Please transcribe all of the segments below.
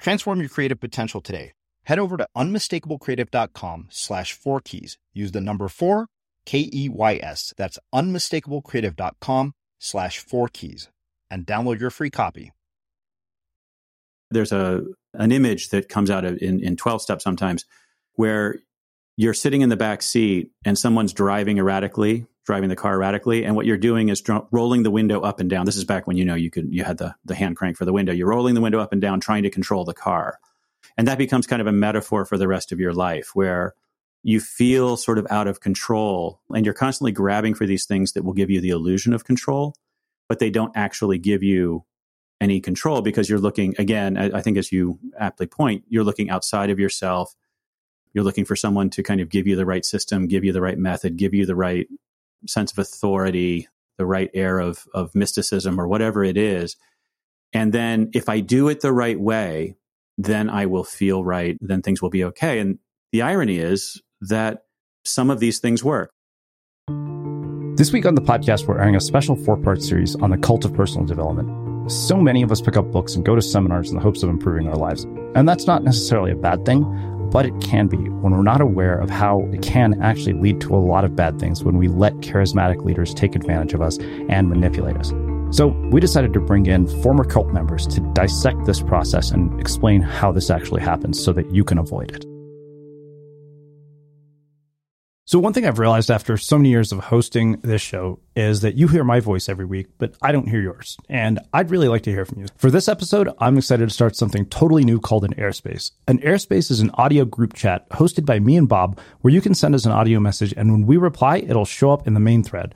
Transform your creative potential today. Head over to unmistakablecreative.com slash four keys. Use the number four, K E Y S. That's unmistakablecreative.com slash four keys and download your free copy. There's a an image that comes out in, in 12 steps sometimes where you're sitting in the back seat and someone's driving erratically driving the car erratically. And what you're doing is dr- rolling the window up and down. This is back when you know you could you had the, the hand crank for the window. You're rolling the window up and down trying to control the car. And that becomes kind of a metaphor for the rest of your life where you feel sort of out of control and you're constantly grabbing for these things that will give you the illusion of control but they don't actually give you any control because you're looking again I, I think as you aptly point you're looking outside of yourself. You're looking for someone to kind of give you the right system give you the right method give you the right sense of authority, the right air of, of mysticism or whatever it is. And then if I do it the right way, then I will feel right, then things will be okay. And the irony is that some of these things work. This week on the podcast, we're airing a special four part series on the cult of personal development. So many of us pick up books and go to seminars in the hopes of improving our lives. And that's not necessarily a bad thing, but it can be when we're not aware of how it can actually lead to a lot of bad things when we let charismatic leaders take advantage of us and manipulate us. So, we decided to bring in former cult members to dissect this process and explain how this actually happens so that you can avoid it. So, one thing I've realized after so many years of hosting this show is that you hear my voice every week, but I don't hear yours. And I'd really like to hear from you. For this episode, I'm excited to start something totally new called an Airspace. An Airspace is an audio group chat hosted by me and Bob where you can send us an audio message, and when we reply, it'll show up in the main thread.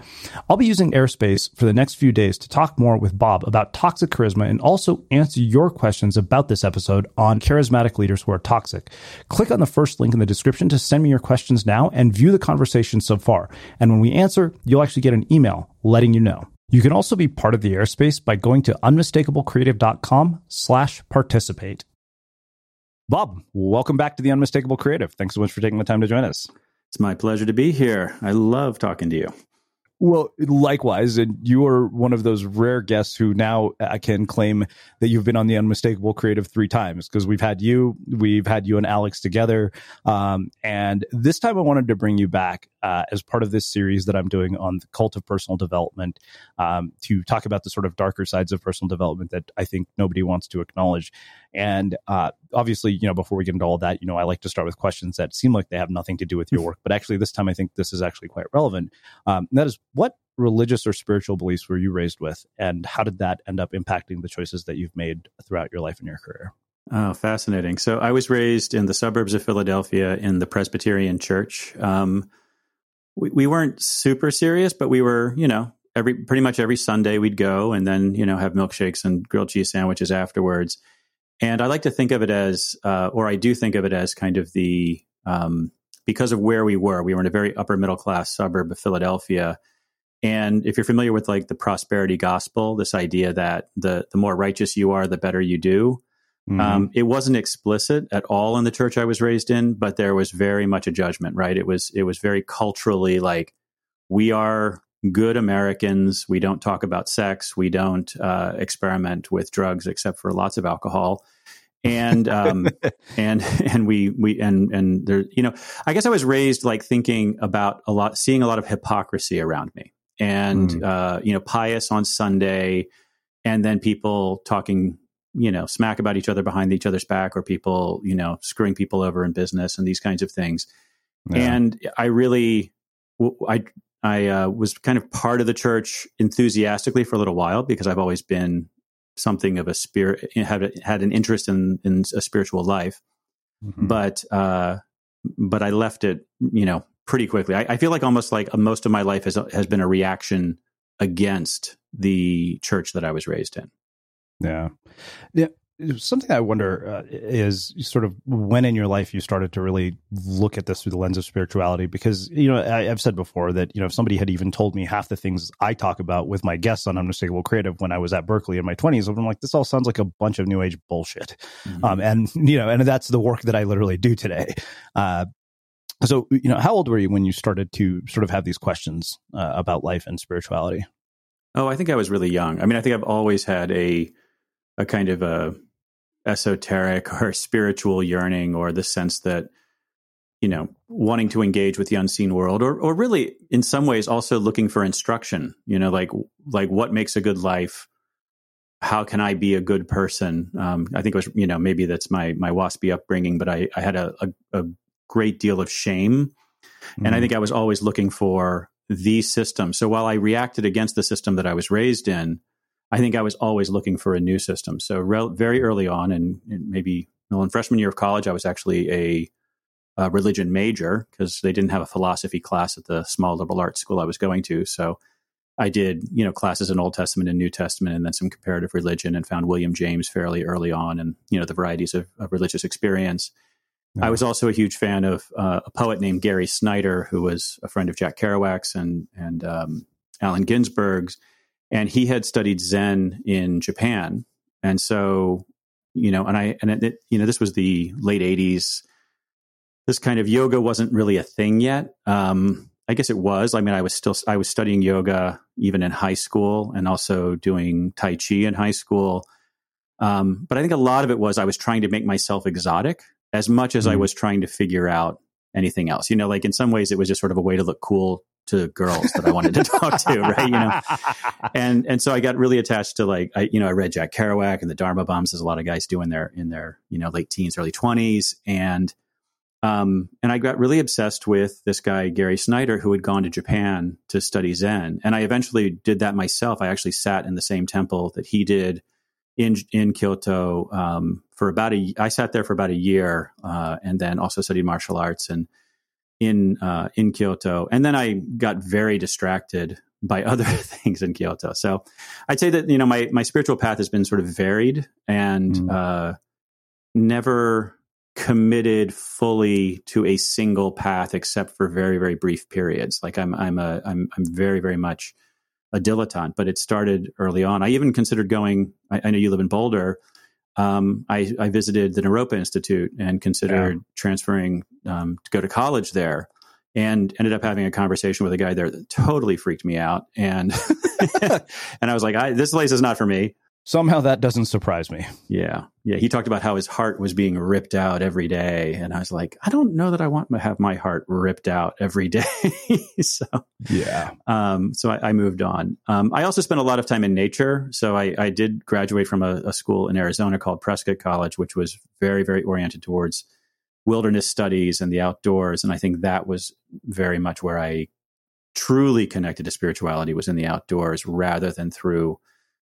I'll be using Airspace for the next few days to talk more with Bob about toxic charisma and also answer your questions about this episode on charismatic leaders who are toxic. Click on the first link in the description to send me your questions now and view the conversation so far. And when we answer, you'll actually get an email letting you know. You can also be part of the airspace by going to unmistakablecreative.com slash participate. Bob, welcome back to the Unmistakable Creative. Thanks so much for taking the time to join us. It's my pleasure to be here. I love talking to you. Well, likewise, and you are one of those rare guests who now I can claim that you've been on the Unmistakable Creative three times because we've had you, we've had you and Alex together, um, and this time I wanted to bring you back uh, as part of this series that I'm doing on the cult of personal development um, to talk about the sort of darker sides of personal development that I think nobody wants to acknowledge. And uh, obviously, you know, before we get into all that, you know, I like to start with questions that seem like they have nothing to do with your work, but actually, this time I think this is actually quite relevant. Um, that is, what religious or spiritual beliefs were you raised with, and how did that end up impacting the choices that you've made throughout your life and your career? Oh, fascinating. So I was raised in the suburbs of Philadelphia in the Presbyterian Church. Um, we, we weren't super serious, but we were, you know, every pretty much every Sunday we'd go and then, you know, have milkshakes and grilled cheese sandwiches afterwards. And I like to think of it as, uh, or I do think of it as kind of the, um, because of where we were, we were in a very upper middle class suburb of Philadelphia. And if you're familiar with like the prosperity gospel, this idea that the the more righteous you are, the better you do. Mm-hmm. Um, it wasn't explicit at all in the church I was raised in, but there was very much a judgment. Right? It was it was very culturally like we are good Americans. We don't talk about sex. We don't uh, experiment with drugs except for lots of alcohol. and um, and and we we and and there you know I guess I was raised like thinking about a lot seeing a lot of hypocrisy around me and mm. uh, you know pious on Sunday and then people talking you know smack about each other behind each other's back or people you know screwing people over in business and these kinds of things Yeah. And I really, I, I uh, was kind of part of the church enthusiastically for a little while because I've always been something of a spirit, had, had an interest in, in a spiritual life. Mm-hmm. But, uh, but I left it, you know, pretty quickly. I, I feel like almost like most of my life has, has been a reaction against the church that I was raised in. Yeah. Yeah something I wonder uh, is sort of when in your life you started to really look at this through the lens of spirituality. Because you know I, have said before that you know if somebody had even told me half the things I talk about with my guests on Unmistakable Creative when I was at Berkeley in my twenties, I'm like, this all sounds like a bunch of new age bullshit. Mm-hmm. Um, and you know, and that's the work that I literally do today. Uh, so you know, how old were you when you started to sort of have these questions uh, about life and spirituality? Oh, I think I was really young. I mean, I think I've always had a a kind of a esoteric or spiritual yearning or the sense that you know wanting to engage with the unseen world or or really in some ways also looking for instruction you know like like what makes a good life how can i be a good person um, i think it was you know maybe that's my my waspy upbringing but i i had a a, a great deal of shame mm. and i mm. think i was always looking for the system so while i reacted against the system that i was raised in I think I was always looking for a new system. So re- very early on, and maybe well, in freshman year of college, I was actually a, a religion major because they didn't have a philosophy class at the small liberal arts school I was going to. So I did, you know, classes in Old Testament and New Testament, and then some comparative religion, and found William James fairly early on, and you know the varieties of, of religious experience. I was also a huge fan of uh, a poet named Gary Snyder, who was a friend of Jack Kerouac's and and um, Allen Ginsberg's and he had studied Zen in Japan, and so you know, and I and it, you know, this was the late '80s. This kind of yoga wasn't really a thing yet. Um, I guess it was. I mean, I was still I was studying yoga even in high school, and also doing Tai Chi in high school. Um, but I think a lot of it was I was trying to make myself exotic as much as mm. I mm-hmm. was trying to figure out anything else. You know, like in some ways it was just sort of a way to look cool to girls that I wanted to talk to, right? You know, and and so I got really attached to like I you know I read Jack Kerouac and the Dharma Bums, as a lot of guys do in their in their you know late teens, early twenties, and um and I got really obsessed with this guy Gary Snyder who had gone to Japan to study Zen, and I eventually did that myself. I actually sat in the same temple that he did in in Kyoto um, for about a. I sat there for about a year, uh, and then also studied martial arts and in uh, in Kyoto, and then I got very distracted by other things in Kyoto. So I'd say that you know my my spiritual path has been sort of varied and mm. uh, never committed fully to a single path except for very very brief periods. Like I'm I'm a I'm I'm very very much a dilettante, but it started early on. I even considered going. I, I know you live in Boulder um, I, I, visited the Naropa Institute and considered yeah. transferring um, to go to college there, and ended up having a conversation with a guy there that totally freaked me out. And and I was like, "This place is not for me." Somehow that doesn't surprise me. Yeah. Yeah. He talked about how his heart was being ripped out every day. And I was like, I don't know that I want to have my heart ripped out every day. so, yeah. Um, so I, I, moved on. Um, I also spent a lot of time in nature. So I, I did graduate from a, a, school in Arizona called Prescott College, which was very, very oriented towards wilderness studies and the outdoors. And I think that was very much where I truly connected to spirituality was in the outdoors rather than through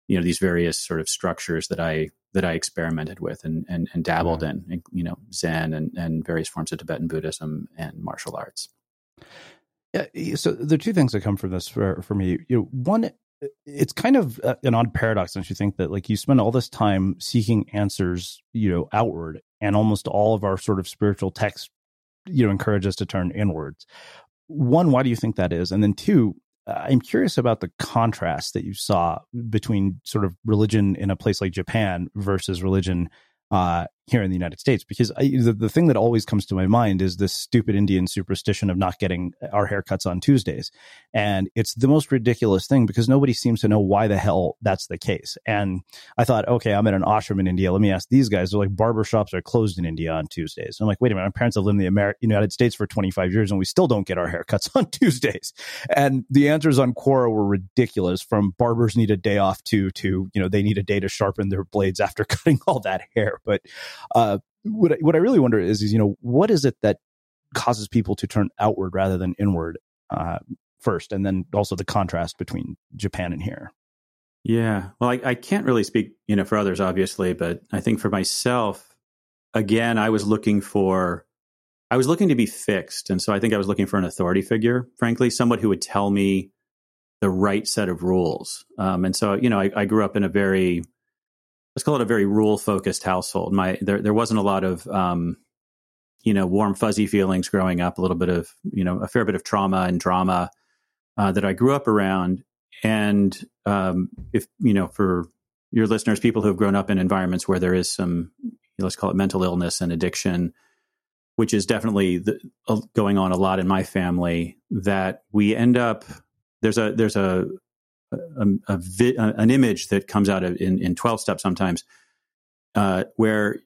you know these various sort of structures that I that I experimented with and and, and dabbled yeah. in, you know, Zen and, and various forms of Tibetan Buddhism and martial arts. Yeah, so the two things that come from this for for me, you know, one, it's kind of uh, an odd paradox, don't you think that like you spend all this time seeking answers, you know, outward, and almost all of our sort of spiritual texts, you know, encourage us to turn inwards. One, why do you think that is? And then two, I'm curious about the contrast that you saw between sort of religion in a place like Japan versus religion uh, here in the United States because I, the, the thing that always comes to my mind is this stupid Indian superstition of not getting our haircuts on Tuesdays. And it's the most ridiculous thing because nobody seems to know why the hell that's the case. And I thought, okay, I'm at an ashram in India. Let me ask these guys. They're like, barbershops are closed in India on Tuesdays. I'm like, wait a minute, my parents have lived in the Amer- United States for 25 years and we still don't get our haircuts on Tuesdays. And the answers on Quora were ridiculous from barbers need a day off to, to, you know, they need a day to sharpen their blades after cutting all that hair. But uh, what I, what I really wonder is, is you know what is it that causes people to turn outward rather than inward uh, first, and then also the contrast between Japan and here. Yeah, well, I, I can't really speak, you know, for others, obviously, but I think for myself, again, I was looking for, I was looking to be fixed, and so I think I was looking for an authority figure, frankly, someone who would tell me the right set of rules. Um, and so, you know, I, I grew up in a very let's call it a very rule focused household. My there there wasn't a lot of um, you know warm fuzzy feelings growing up. A little bit of you know a fair bit of trauma and drama uh, that I grew up around. And um, if you know for your listeners, people who have grown up in environments where there is some let's call it mental illness and addiction, which is definitely the, uh, going on a lot in my family, that we end up there's a there's a a, a vi- an image that comes out of in, in 12 step sometimes uh, where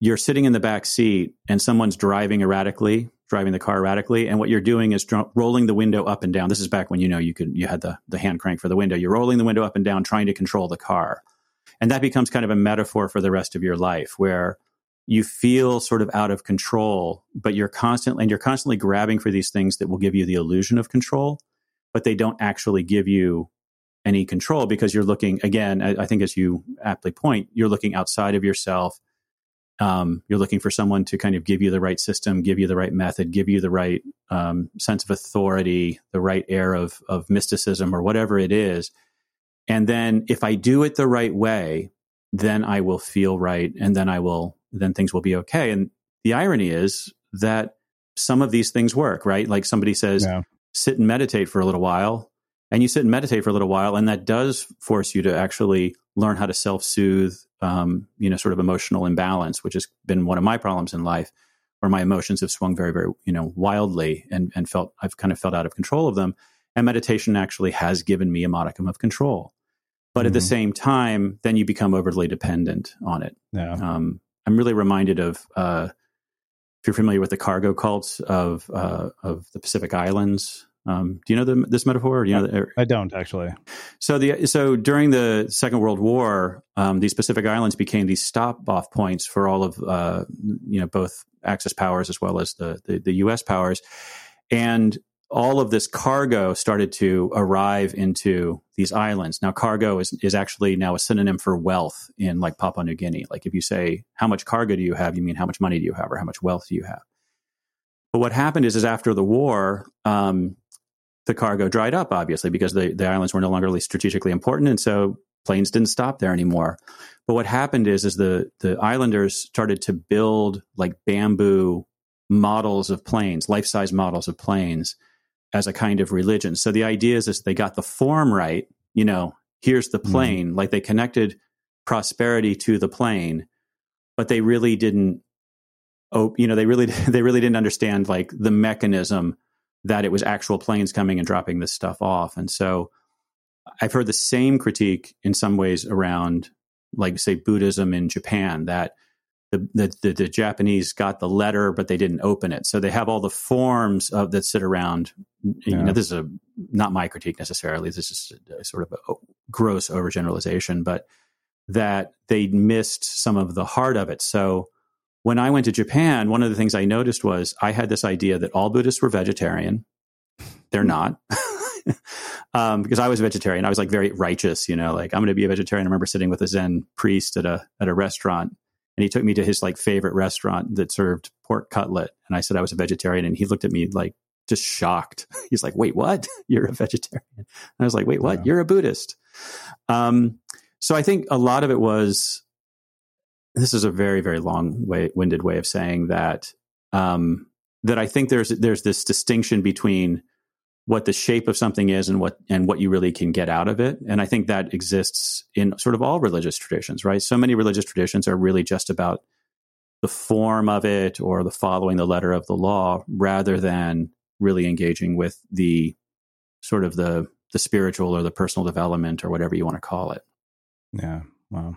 you're sitting in the back seat and someone's driving erratically driving the car erratically and what you're doing is dr- rolling the window up and down. This is back when you know you could you had the, the hand crank for the window. You're rolling the window up and down trying to control the car. And that becomes kind of a metaphor for the rest of your life where you feel sort of out of control but you're constantly and you're constantly grabbing for these things that will give you the illusion of control but they don't actually give you any control because you're looking again I, I, think as you aptly point you're looking outside of yourself. Um, you're looking for someone to kind of give you the right system give you the right method give you the right um, sense of authority the right air of, of mysticism or whatever it is. And then if i do it the right way then i will feel right and then i will then things will be okay. And the irony is that some of these things work right? Like somebody says yeah. sit and meditate for a little while and you sit and meditate for a little while and that does force you to actually learn how to self-soothe um, you know sort of emotional imbalance which has been one of my problems in life where my emotions have swung very very you know wildly and and felt i've kind of felt out of control of them and meditation actually has given me a modicum of control but mm-hmm. at the mm-hmm. same time then you become overly dependent on it yeah. um, i'm really reminded of uh, if you're familiar with the cargo cults of uh, of the pacific islands um, do you know the, this metaphor? Do you know the, I don't actually. So the so during the Second World War, um, these Pacific Islands became these stop-off points for all of uh, you know both Axis powers as well as the, the, the U.S. powers, and all of this cargo started to arrive into these islands. Now, cargo is is actually now a synonym for wealth in like Papua New Guinea. Like if you say how much cargo do you have, you mean how much money do you have or how much wealth do you have. But what happened is, is after the war, um, the cargo dried up, obviously, because the, the islands were no longer really strategically important. And so planes didn't stop there anymore. But what happened is, is the, the islanders started to build like bamboo models of planes, life size models of planes as a kind of religion. So the idea is, is they got the form right. You know, here's the mm-hmm. plane. Mm-hmm. Like they connected prosperity to the plane, but they really didn't. Oh, you know, they really they really didn't understand like the mechanism that it was actual planes coming and dropping this stuff off. And so I've heard the same critique in some ways around, like, say, Buddhism in Japan, that the, the, the, the Japanese got the letter, but they didn't open it. So they have all the forms of that sit around. Yeah. You know, this is a, not my critique necessarily. This is a, a sort of a oh, gross overgeneralization, but that they missed some of the heart of it. So when I went to Japan, one of the things I noticed was I had this idea that all Buddhists were vegetarian. They're not. um, because I was a vegetarian. I was like very righteous, you know, like I'm going to be a vegetarian. I remember sitting with a Zen priest at a, at a restaurant and he took me to his like favorite restaurant that served pork cutlet. And I said I was a vegetarian and he looked at me like just shocked. He's like, wait, what? You're a vegetarian. And I was like, wait, what? Yeah. You're a Buddhist. Um, so I think a lot of it was this is a very very long way, winded way of saying that um, that I think there's there's this distinction between what the shape of something is and what and what you really can get out of it. And i think that exists in sort of all religious traditions right? So many religious traditions are really just about the form of it or the following the letter of the law rather than really engaging with the sort of the the spiritual or the personal development or whatever you want to call it. Yeah. Wow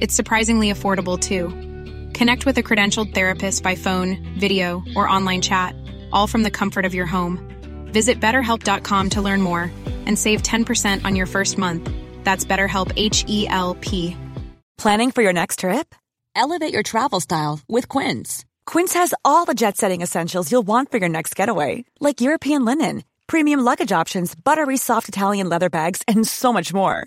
It's surprisingly affordable too. Connect with a credentialed therapist by phone, video, or online chat, all from the comfort of your home. Visit betterhelp.com to learn more and save 10% on your first month. That's BetterHelp H E L P. Planning for your next trip? Elevate your travel style with Quince. Quince has all the jet setting essentials you'll want for your next getaway, like European linen, premium luggage options, buttery soft Italian leather bags, and so much more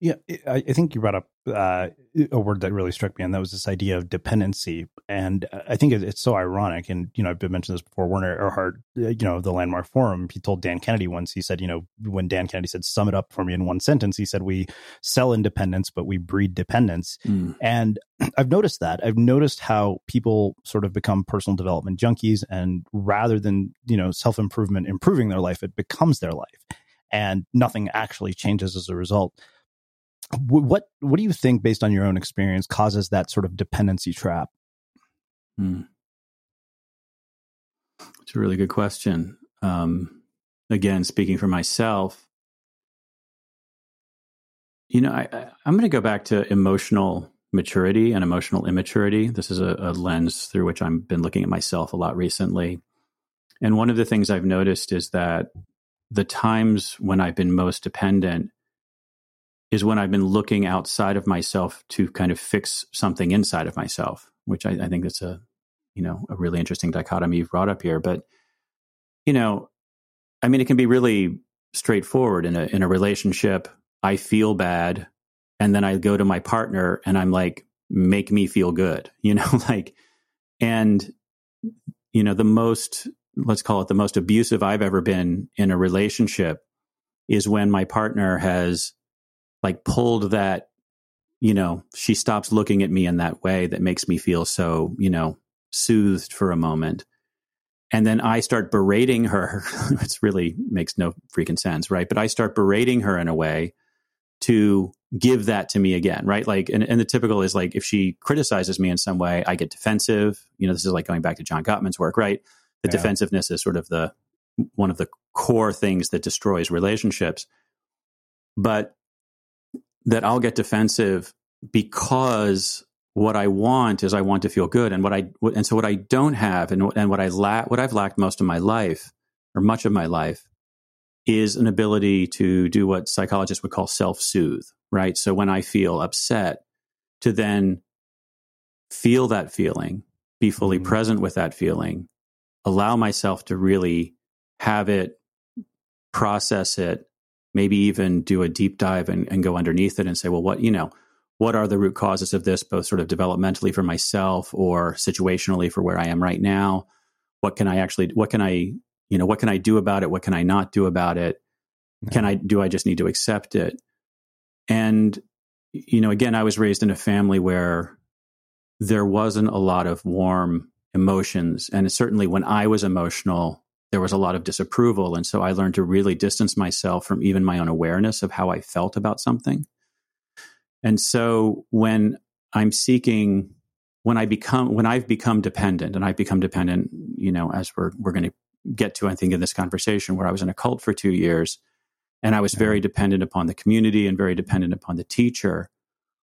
Yeah, I, I think you brought up uh, a word that really struck me, and that was this idea of dependency. And I think it's so ironic. And you know, I've been mentioned this before. Werner Erhard, uh, you know, the Landmark Forum, he told Dan Kennedy once. He said, you know, when Dan Kennedy said, "Sum it up for me in one sentence," he said, "We sell independence, but we breed dependence." Mm. And I've noticed that. I've noticed how people sort of become personal development junkies, and rather than you know self improvement improving their life, it becomes their life, and nothing actually changes as a result what what do you think based on your own experience causes that sort of dependency trap? Hmm. it's a really good question. Um, again speaking for myself you know I, am going to go back to emotional maturity and emotional immaturity. This is a, a lens through which i've been looking at myself a lot recently. And one of the things i've noticed is that the times when i've been most dependent is when I've been looking outside of myself to kind of fix something inside of myself, which I, I think that's a you know a really interesting dichotomy you've brought up here. But you know, I mean, it can be really straightforward in a in a relationship. I feel bad, and then I go to my partner and I'm like, make me feel good, you know, like, and you know, the most let's call it the most abusive I've ever been in a relationship is when my partner has like pulled that you know she stops looking at me in that way that makes me feel so you know soothed for a moment and then i start berating her it really makes no freaking sense right but i start berating her in a way to give that to me again, right? Like, and, and the typical is like if she criticizes me in some way, I get defensive. You know, this is like going back to John Gottman's work, right? The yeah. defensiveness is sort of the one of the core things that destroys relationships. But that I'll get defensive because what I want is I want to feel good, and what I and so what I don't have, and and what I lack, what I've lacked most of my life, or much of my life, is an ability to do what psychologists would call self soothe, right? So when I feel upset, to then feel that feeling, be fully mm-hmm. present with that feeling, allow myself to really have it, process it, maybe even do a deep dive and, and go underneath it and say, well, what, you know, what are the root causes of this, both sort of developmentally for myself or situationally for where I am right now? What can I actually, what can I, you know, what can I do about it? What can I not do about it? Can I, do I just need to accept it? And, you know, again, I was raised in a family where there wasn't a lot of warm emotions. And certainly when I was emotional, there was a lot of disapproval. And so I learned to really distance myself from even my own awareness of how I felt about something. And so when I'm seeking, when I become, when I've become dependent, and I've become dependent, you know, as we're, we're going to get to, I think, in this conversation, where I was in a cult for two years and I was mm-hmm. very dependent upon the community and very dependent upon the teacher.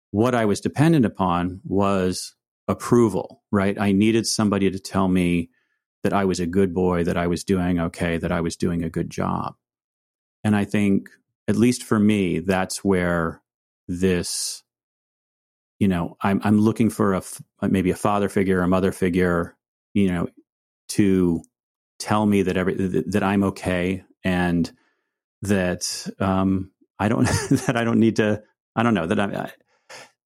What I was dependent upon was approval, right? I needed somebody to tell me that I was a good boy, that I was doing okay, that I was doing a good job. And I think, at least for me, that's where this, you know, I'm, I'm looking for a, maybe a father figure, a mother figure, you know, to tell me that every, that I'm okay and that, um, I don't, that I don't need to, I don't know that i'm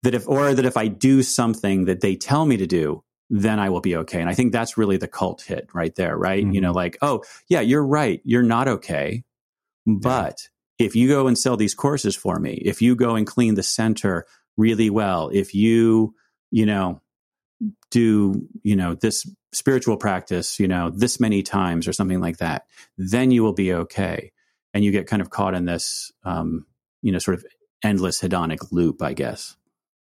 that if, or that if I do something that they tell me to do, then I will be okay. And I think that's really the cult hit right there, right? Mm-hmm. You know, mm-hmm. like, oh, yeah, you're right. You're not okay. But yeah. if you go and sell these courses for me, if you go and clean the center really well, if you, you know, do, you know, this spiritual practice, you know, this many times or something like that, then you will be okay. And you get kind of caught in this, um, you know, sort of endless hedonic loop, I guess.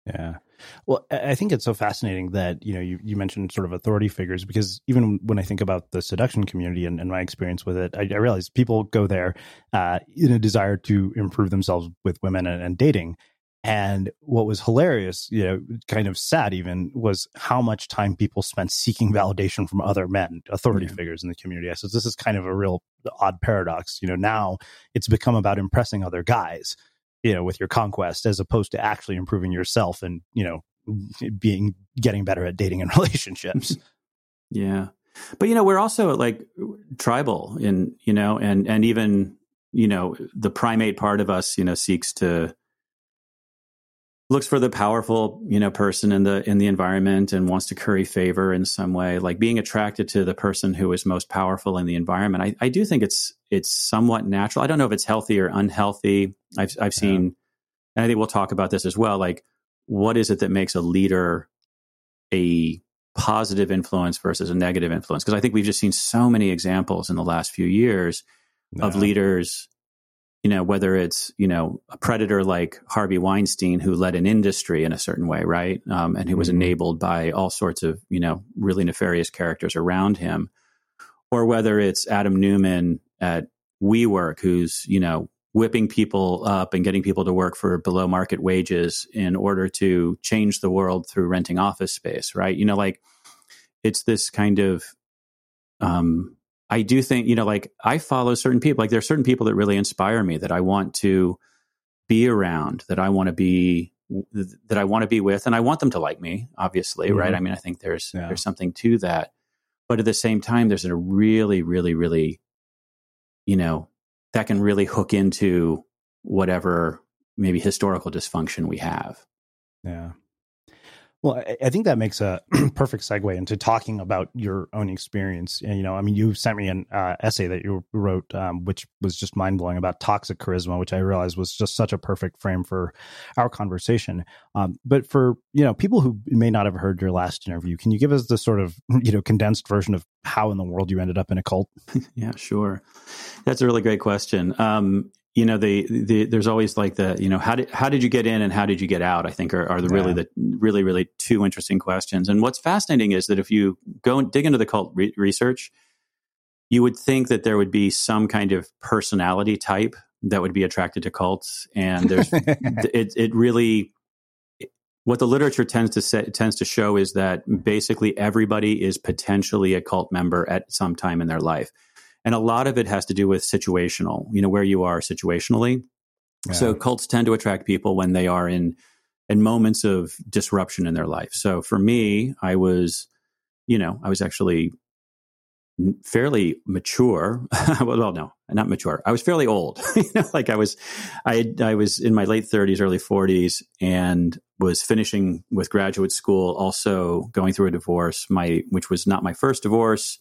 Yeah. Well, I think it's so fascinating that you know you, you mentioned sort of authority figures because even when I think about the seduction community and, and my experience with it, I, I realize people go there uh, in a desire to improve themselves with women and, and dating. And what was hilarious, you know, kind of sad even, was how much time people spent seeking validation from other men, authority yeah. figures in the community. So this is kind of a real odd paradox. You know, now it's become about impressing other guys you know with your conquest as opposed to actually improving yourself and you know being getting better at dating and relationships. Yeah. But you know we're also like tribal in you know and and even you know the primate part of us you know seeks to looks for the powerful you know person in the in the environment and wants to curry favor in some way like being attracted to the person who is most powerful in the environment i, I do think it's it's somewhat natural i don't know if it's healthy or unhealthy i've i've seen yeah. and i think we'll talk about this as well like what is it that makes a leader a positive influence versus a negative influence because i think we've just seen so many examples in the last few years yeah. of leaders you know, whether it's, you know, a predator like Harvey Weinstein who led an industry in a certain way, right? Um, and who was mm-hmm. enabled by all sorts of, you know, really nefarious characters around him. Or whether it's Adam Neumann at WeWork, who's, you know, whipping people up and getting people to work for below market wages in order to change the world through renting office space, right? You know, like it's this kind of um, I do think, you know, like I follow certain people, like there are certain people that really inspire me that I want to be around, that I want to be, that I want to be with. And I want them to like me, obviously, mm-hmm. right? I mean, I think there's, yeah. there's something to that. But at the same time, there's a really, really, really, you know, that can really hook into whatever maybe historical dysfunction we have. Yeah. Well, I think that makes a perfect segue into talking about your own experience. And, you know, I mean, you sent me an uh, essay that you wrote, um, which was just mind blowing about toxic charisma, which I realized was just such a perfect frame for our conversation. Um, but for, you know, people who may not have heard your last interview, can you give us the sort of, you know, condensed version of how in the world you ended up in a cult? yeah, sure. That's a really great question. Um, you know, the, the there's always like the you know how did how did you get in and how did you get out? I think are, are the really the really really two interesting questions. And what's fascinating is that if you go and dig into the cult re- research, you would think that there would be some kind of personality type that would be attracted to cults, and there's it it really what the literature tends to say, tends to show is that basically everybody is potentially a cult member at some time in their life. And a lot of it has to do with situational, you know, where you are situationally. Yeah. So cults tend to attract people when they are in in moments of disruption in their life. So for me, I was, you know, I was actually fairly mature. well, no, not mature. I was fairly old. you know, like I was, I I was in my late thirties, early forties, and was finishing with graduate school. Also going through a divorce, my which was not my first divorce,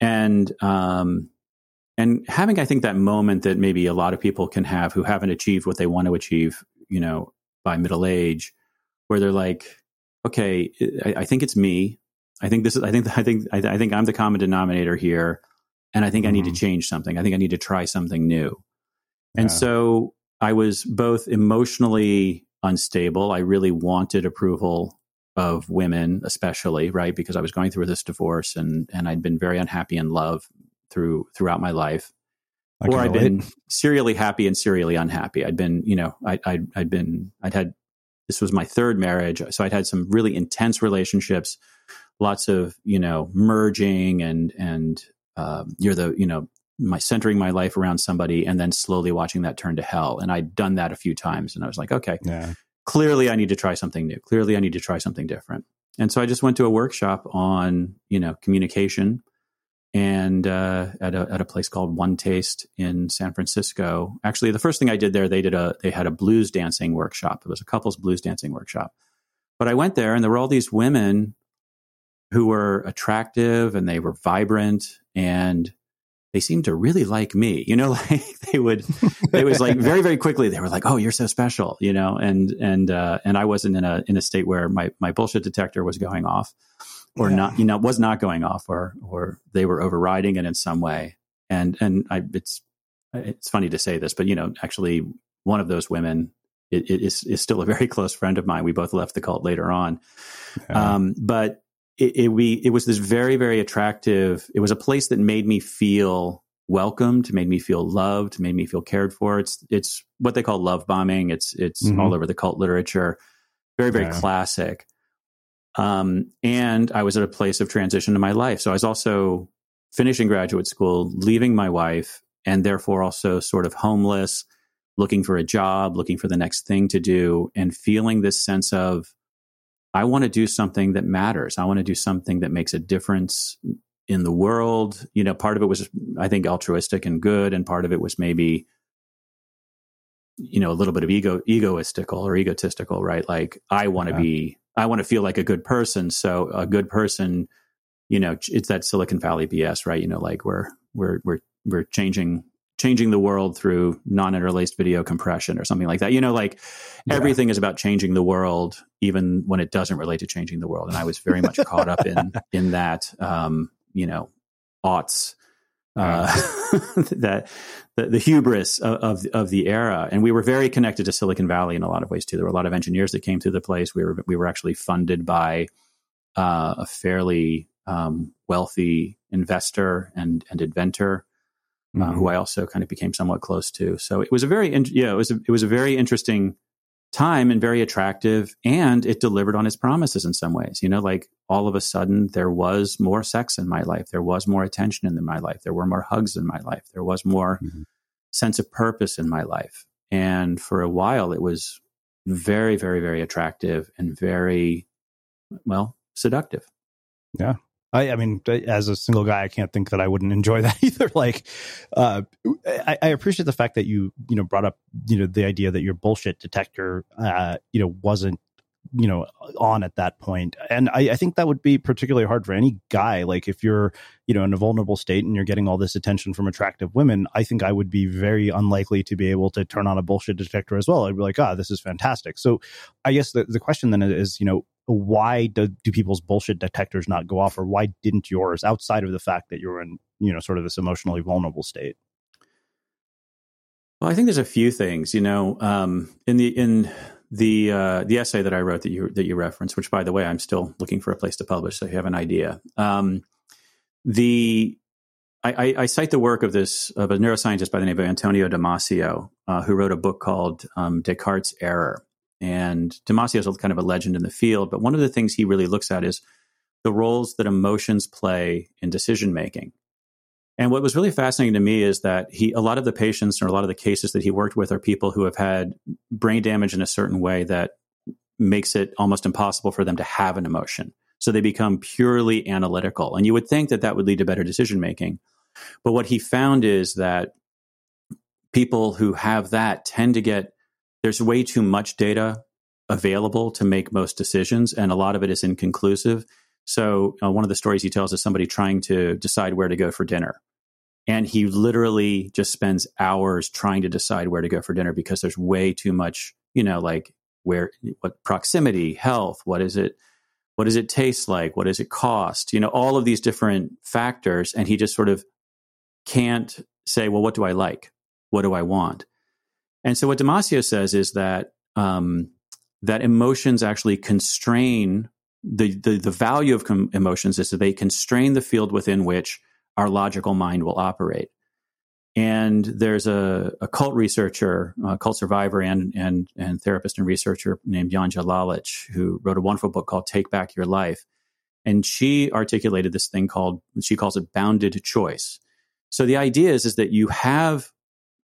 and um, and having I think that moment that maybe a lot of people can have who haven't achieved what they want to achieve, you know, by middle age, where they're like, okay, I, I think it's me. I think this is. I think. I think. I, I think I'm the common denominator here, and I think mm-hmm. I need to mm-hmm. change something. I think I need to try something new. Yeah. And so I was both emotionally unstable. I really wanted approval of women, especially right because I was going through this divorce and and I'd been very unhappy in love through throughout my life. or I'd been serially happy and serially unhappy. I'd been, you know, I, I, I'd been, I'd had, this was my third marriage. So I'd had some really intense relationships lots of you know merging and and um, you're the you know my centering my life around somebody and then slowly watching that turn to hell and i'd done that a few times and i was like okay yeah. Clearly i need to try something new clearly i need to try something different and so i just went to a workshop on you know communication and uh, at a at a place called OneTaste in San Francisco. Actually, the first thing I did there, they did a they had a blues dancing workshop. It was a couples blues dancing workshop. But I went there, and there were all these women who were attractive and they were vibrant and they seemed to really like me you know like they would it was like very very quickly they were like oh you're so special you know and and uh, and i wasn't in a in a state where my my bullshit detector was going off or yeah. not you know was not going off or or they were overriding it in some way and and i it's it's funny to say this but you know actually one of those women it, it is is still a very close friend of mine we both left the cult later on yeah. um, but it, it, we, it was this very, very attractive. It was a place that made me feel welcomed, made me feel loved, made me feel cared for. It's, it's what they call love bombing. It's, it's mm-hmm. all over the cult literature. Very, very yeah. classic. Um, and I was at a place of transition in my life. So I was also finishing graduate school, leaving my wife, and therefore also sort of homeless, looking for a job, looking for the next thing to do, and feeling this sense of I want to do something that matters. I want to do something that makes a difference in the world. You know, part of it was, I think, altruistic and good, and part of it was maybe, you know, a little bit of ego, egoistical or egotistical, right? Like, I want to yeah. be, I want to feel like a good person. So, a good person, you know, it's that Silicon Valley BS, right? You know, like we're we're we're we're changing changing the world through non-interlaced video compression or something like that. You know, like yeah. everything is about changing the world, even when it doesn't relate to changing the world. And I was very much caught up in in that, um, you know, aughts. Uh, that the, the hubris of, of, of the era, and we were very connected to Silicon Valley in a lot of ways too. There were a lot of engineers that came through the place. We were we were actually funded by uh, a fairly um, wealthy investor and and inventor. Uh, who I also kind of became somewhat close to. So it was a very, in- yeah, it was a, it was a very interesting time and very attractive, and it delivered on its promises in some ways. You know, like all of a sudden there was more sex in my life, there was more attention in my life, there were more hugs in my life, there was more mm-hmm. sense of purpose in my life, and for a while it was very, very, very attractive and very well seductive. Yeah, I, I, mean, as a single guy, I can't think that I wouldn't enjoy that either. Like, uh, I, I, appreciate the fact that you, you know, brought up, you know, the idea that your bullshit detector, uh, you know, wasn't, you know, on at that point. And I, I think that would be particularly hard for any guy. Like, if you're, you know, in a vulnerable state and you're getting all this attention from attractive women, I think I would be very unlikely to be able to turn on a bullshit detector as well. I'd be like, ah, oh, this is fantastic. So, I guess the, the question then is, you know, why do, do people's bullshit detectors not go off or why didn't yours outside of the fact that you're in you know sort of this emotionally vulnerable state Well, I think there's a few things. You know, um, in the in the uh, the essay that I wrote that you that you referenced, which by the way, I'm still looking for a place to publish, so you have an idea. Um, the I, I, cite the work of this of a neuroscientist by the name of Antonio Damasio, uh, who wrote a book called um, Descartes' Error. And Damasio is kind of a legend in the field, but one of the things he really looks at is the roles that emotions play in decision making. And what was really fascinating to me is that he, a lot of the patients or a lot of the cases that he worked with are people who have had brain damage in a certain way that makes it almost impossible for them to have an emotion. So they become purely analytical. And you would think that that would lead to better decision making. But what he found is that people who have that tend to get, there's way too much data available to make most decisions, and a lot of it is inconclusive. So, uh, one of the stories he tells is somebody trying to decide where to go for dinner. And he literally just spends hours trying to decide where to go for dinner because there's way too much, you know, like where, what proximity, health, what is it, what does it taste like? What does it cost? You know, all of these different factors. And he just sort of can't say, well, what do I like? What do I want? And so what Damasio says is that um, that emotions actually constrain the, the, the value of com- emotions is that they constrain the field within which our logical mind will operate. And there's a, a cult researcher, a cult survivor, and, and, and therapist and researcher named Janja Lalich, who wrote a wonderful book called Take Back Your Life. And she articulated this thing called, she calls it bounded choice. So the idea is, is that you have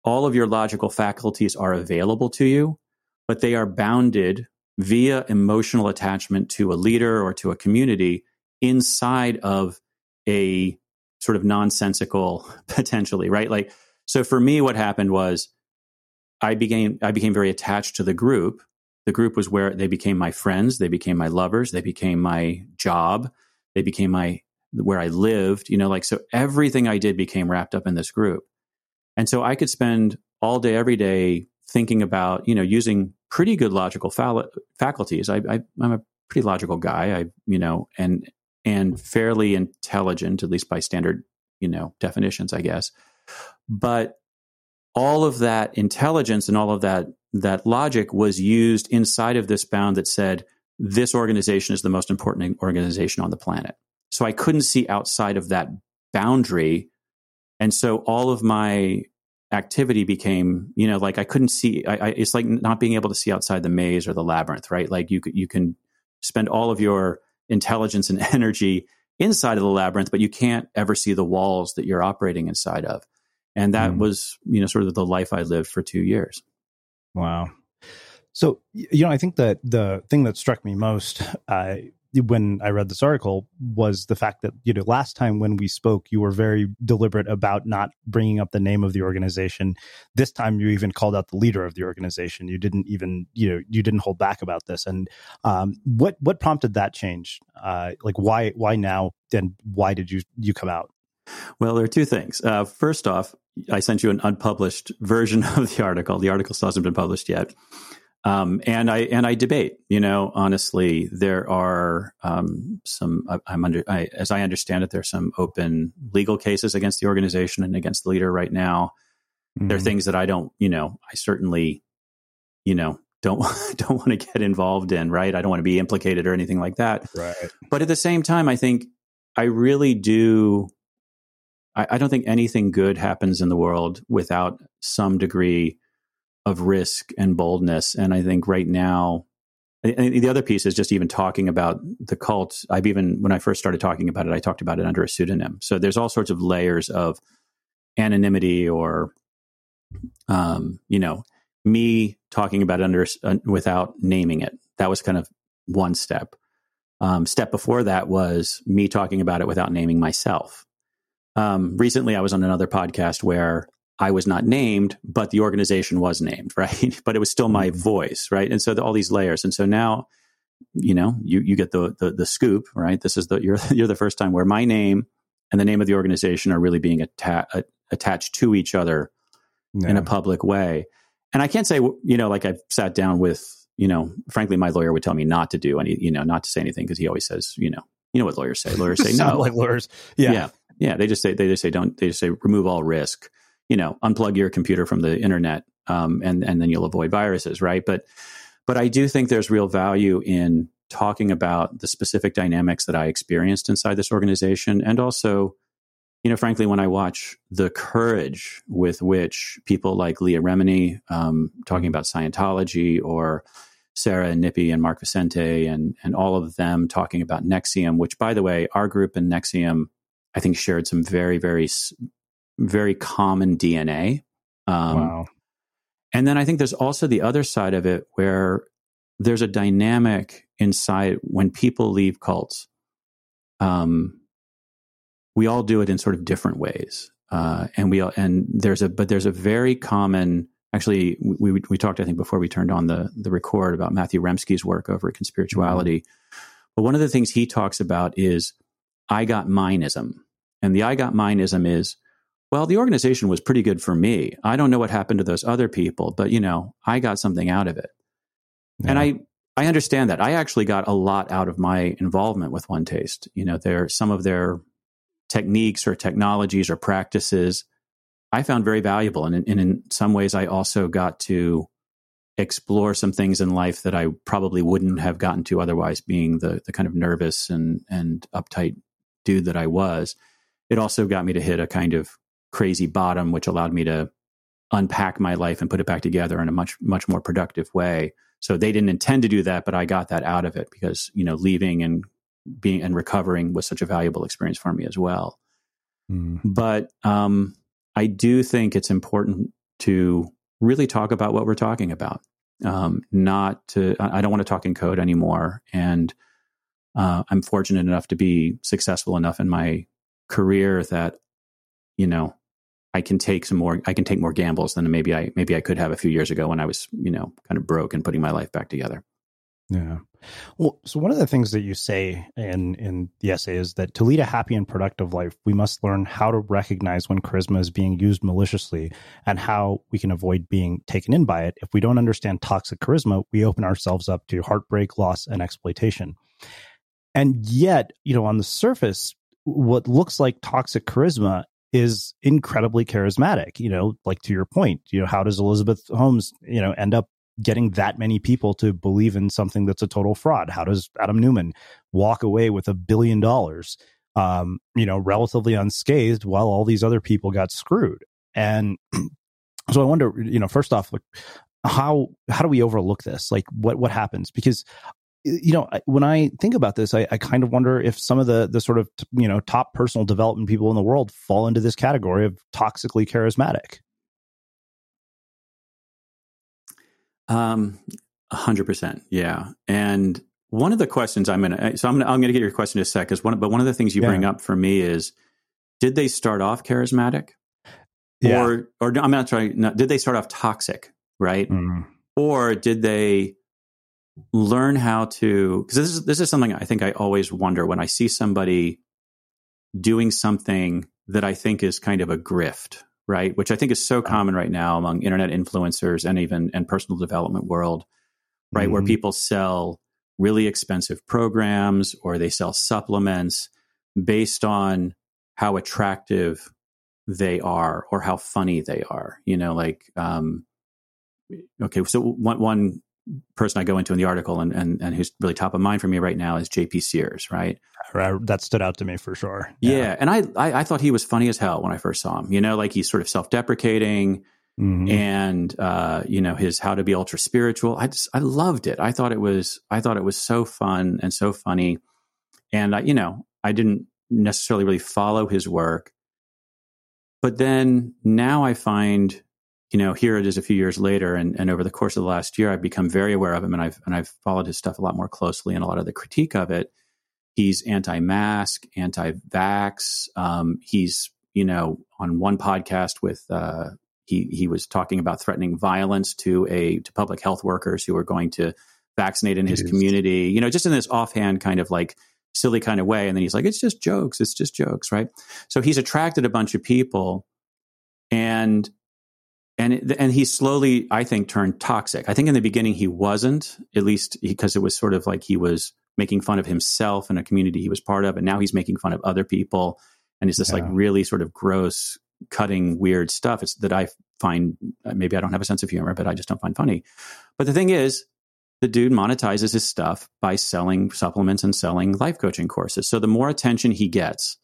all of your logical faculties are available to you, but they are bounded via emotional attachment to a leader or to a community inside of a sort of nonsensical potentially, right? Like, so for me, what happened was I became, I became very attached to the group. The group was where they became my friends. They became my lovers. They became my job. They became my, where I lived, you know, like, so everything I did became wrapped up in this group. And so I could spend all day, every day thinking about, you know, using pretty good logical faculties. I, I, I'm a pretty logical guy. I, you know, and and fairly intelligent, at least by standard, you know, definitions, I guess. But all of that intelligence and all of that that logic was used inside of this bound that said this organization is the most important organization on the planet. So I couldn't see outside of that boundary. And so all of my activity became, you know, like I couldn't see, I, I, it's like not being able to see outside the maze or the labyrinth, right? Like you, you can spend all of your intelligence and energy inside of the labyrinth, but you can't ever see the walls that you're operating inside of. And that mm. was, you know, sort of the life I lived for two years. Wow. So, you know, I think that the thing that struck me most uh, when I read this article was the fact that you know last time when we spoke, you were very deliberate about not bringing up the name of the organization. This time, you even called out the leader of the organization. You didn't even you know you didn't hold back about this. And um, what what prompted that change? Uh, like why why now? And why did you you come out? Well, there are two things. Uh, first off, I sent you an unpublished version of the article. The article still hasn't been published yet. Um, and I and I debate. You know, honestly, there are um, some. I'm under, I, as I understand it, there are some open legal cases against the organization and against the leader right now. Mm-hmm. There are mm-hmm. things that I don't. You know, I certainly, you know, don't don't want to get involved in. Right, I don't want to be implicated or anything like that. Right. But at the same time, I think I really do. I, I don't think anything good happens in the world without some degree of risk and boldness. And I think right now, the other piece is just even talking about the cult. I've even, when I first started talking about it, I talked about it under a pseudonym. So there's all sorts of layers of anonymity or, um, you know, me talking about it under uh, without naming it. That was kind of one step. Um, step before that was me talking about it without naming myself. Um, recently, I was on another podcast where I was not named, but the organization was named, right? but it was still my mm-hmm. voice, right? And so the, all these layers. And so now, you know, you you get the, the the, scoop, right? This is the you're you're the first time where my name and the name of the organization are really being atta- attached to each other in a public way. And I can't say, you know, like I've sat down with, you know, frankly, my lawyer would tell me not to do any, you know, not to say anything because he always says, you know, you know what lawyers say. Lawyers say no, like lawyers, yeah. yeah, yeah. They just say they just say don't. They just say remove all risk you know, unplug your computer from the internet, um, and and then you'll avoid viruses, right? But but I do think there's real value in talking about the specific dynamics that I experienced inside this organization, and also, you know, frankly, when I watch the courage with which people like Leah Remini um, talking about Scientology or Sarah and Nippy and Mark Vicente and and all of them talking about NXIVM, which by the way, our group and NXIVM, I think shared some very very very common DNA. Um, wow. And then I think there's also the other side of it where there's a dynamic inside when people leave cults. Um, we all do it in sort of different ways, uh, and we all, and there's a but there's a very common actually we, we, we talked I think before we turned on the the record about Matthew Remski's work over at Conspirituality. Mm-hmm. But one of the things he talks about is I got mineism. And the I got mineism is, well, the organization was pretty good for me. I don't know what happened to those other people, but you know, I got something out of it. Yeah. And I I understand that. I actually got a lot out of my involvement with OneTaste. You know, there some of their techniques or technologies or practices I found very valuable. And in, and in some ways, I also got to explore some things in life that I probably wouldn't have gotten to otherwise, being the, the kind of nervous and, and uptight dude that I was. It also got me to hit a kind of crazy bottom, which allowed me to unpack my life and put it back together in a much, much more productive way. So they didn't intend to do that, but I got that out of it because, you know, leaving and being and recovering was such a valuable experience for me as well. Mm. But um, I do think it's important to really talk about what we're talking about. Um, not to, I don't want to talk in code anymore. And uh, I'm fortunate enough to be successful enough in my career that, you know, I can take some more, I can take more gambles than maybe I, maybe I could have a few years ago when I was, you know, kind of broke and putting my life back together. Yeah. Well, so one of the things that you say in in the essay is that to lead a happy and productive life, we must learn how to recognize when charisma is being used maliciously and how we can avoid being taken in by it. If we don't understand toxic charisma, we open ourselves up to heartbreak, loss, and exploitation. And yet, you know, on the surface, what looks like toxic charisma is incredibly charismatic. You know, like to your point, you know, how does Elizabeth Holmes, you know, end up getting that many people to believe in something that's a total fraud? How does Adam Neumann walk away with a billion dollars, um, you know, relatively unscathed while all these other people got screwed? And so I wonder, you know, first off, like how how do we overlook this? Like what what happens? Because you know when i think about this I, I, kind of wonder if some of the the sort of you know top personal development people in the world fall into this category of toxically charismatic Um, hundred percent, yeah. And one of the questions I'm gonna so I'm gonna I'm gonna get your question in a sec because one but one of the things you yeah. bring up for me is did they start off charismatic? Yeah. Or or I'm not trying no, did they start off toxic, right? Mm. Or did they learn how to because this is this is something I think I always wonder when I see somebody doing something that I think is kind of a grift, right? Which I think is so common right now among internet influencers and even and personal development world, right? Mm-hmm. Where people sell really expensive programs or they sell supplements based on how attractive they are or how funny they are. You know, like um, okay, so one one person I go into in the article and, and, and who's really top of mind for me right now is JP Sears, right? That stood out to me for sure. Yeah. yeah. And I, I, I, thought he was funny as hell when I first saw him, you know, like he's sort of self deprecating mm-hmm. and, uh, you know, his how to be ultra spiritual. I just, I loved it. I thought it was, I thought it was so fun and so funny. And I, you know, I didn't necessarily really follow his work. But then now I find you know, here it is a few years later, and, and over the course of the last year, I've become very aware of him, and I've and I've followed his stuff a lot more closely, and a lot of the critique of it. He's anti-mask, anti-vax. Um, he's you know on one podcast with uh, he he was talking about threatening violence to a to public health workers who are going to vaccinate in his community. You know, just in this offhand kind of like silly kind of way, and then he's like, "It's just jokes. It's just jokes," right? So he's attracted a bunch of people, and and it, and he slowly, I think, turned toxic. I think in the beginning he wasn't, at least because it was sort of like he was making fun of himself and a community he was part of, and now he's making fun of other people, and it's this yeah. like really sort of gross cutting weird stuff. It's that I find uh, maybe I don't have a sense of humor, but I just don't find funny. But the thing is, the dude monetizes his stuff by selling supplements and selling life coaching courses. So the more attention he gets,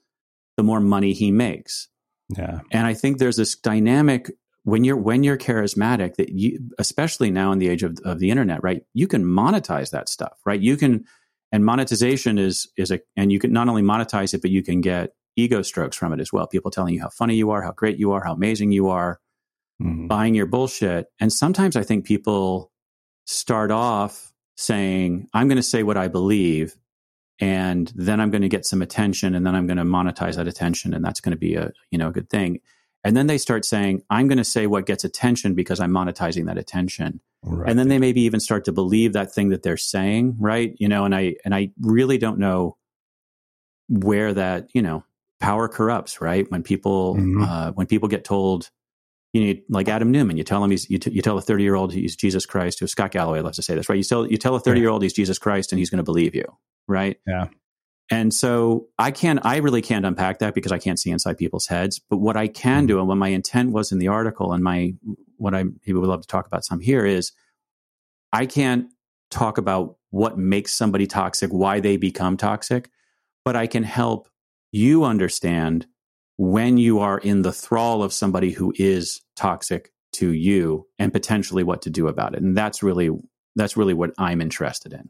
the more money he makes. Yeah. And I think there's this dynamic when you're when you're charismatic that you especially now in the age of, of the internet, right? You can monetize that stuff, right? You can and monetization is is a and you can not only monetize it, but you can get ego strokes from it as well. People telling you how funny you are, how great you are, how amazing you are, mm-hmm. buying your bullshit. And sometimes I think people start off saying, I'm going to say what I believe, and then I'm going to get some attention, and then I'm going to monetize that attention, and that's going to be a you know a good thing. And then they start saying, I'm going to say what gets attention because I'm monetizing that attention. Right. And then they maybe even start to believe that thing that they're saying, right? You know, and I and I really don't know where that, you know, power corrupts, right? When people mm-hmm. uh, when people get told you know, like Adam Neumann, you tell him he's, you, t- you tell a 30 year old he's Jesus Christ, who Scott Galloway loves to say this, right? You tell, you tell a 30 year old he's Jesus Christ and he's going to believe you, right? Yeah. And so I can't, I really can't unpack that because I can't see inside people's heads. But what I can mm-hmm. do, and what my intent was in the article and my, what I he would love to talk about some here is I can't talk about what makes somebody toxic, why they become toxic, but I can help you understand when you are in the thrall of somebody who is toxic to you and potentially what to do about it. And that's really that's really what I'm interested in.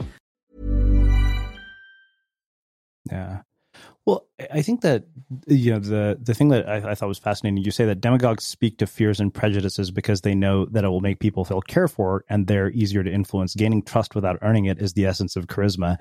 I think that you know the the thing that I, I, thought was fascinating. You say that demagogues speak to fears and prejudices because they know that it will make people feel cared for, and they're easier to influence. Gaining trust without earning it is the essence of charisma,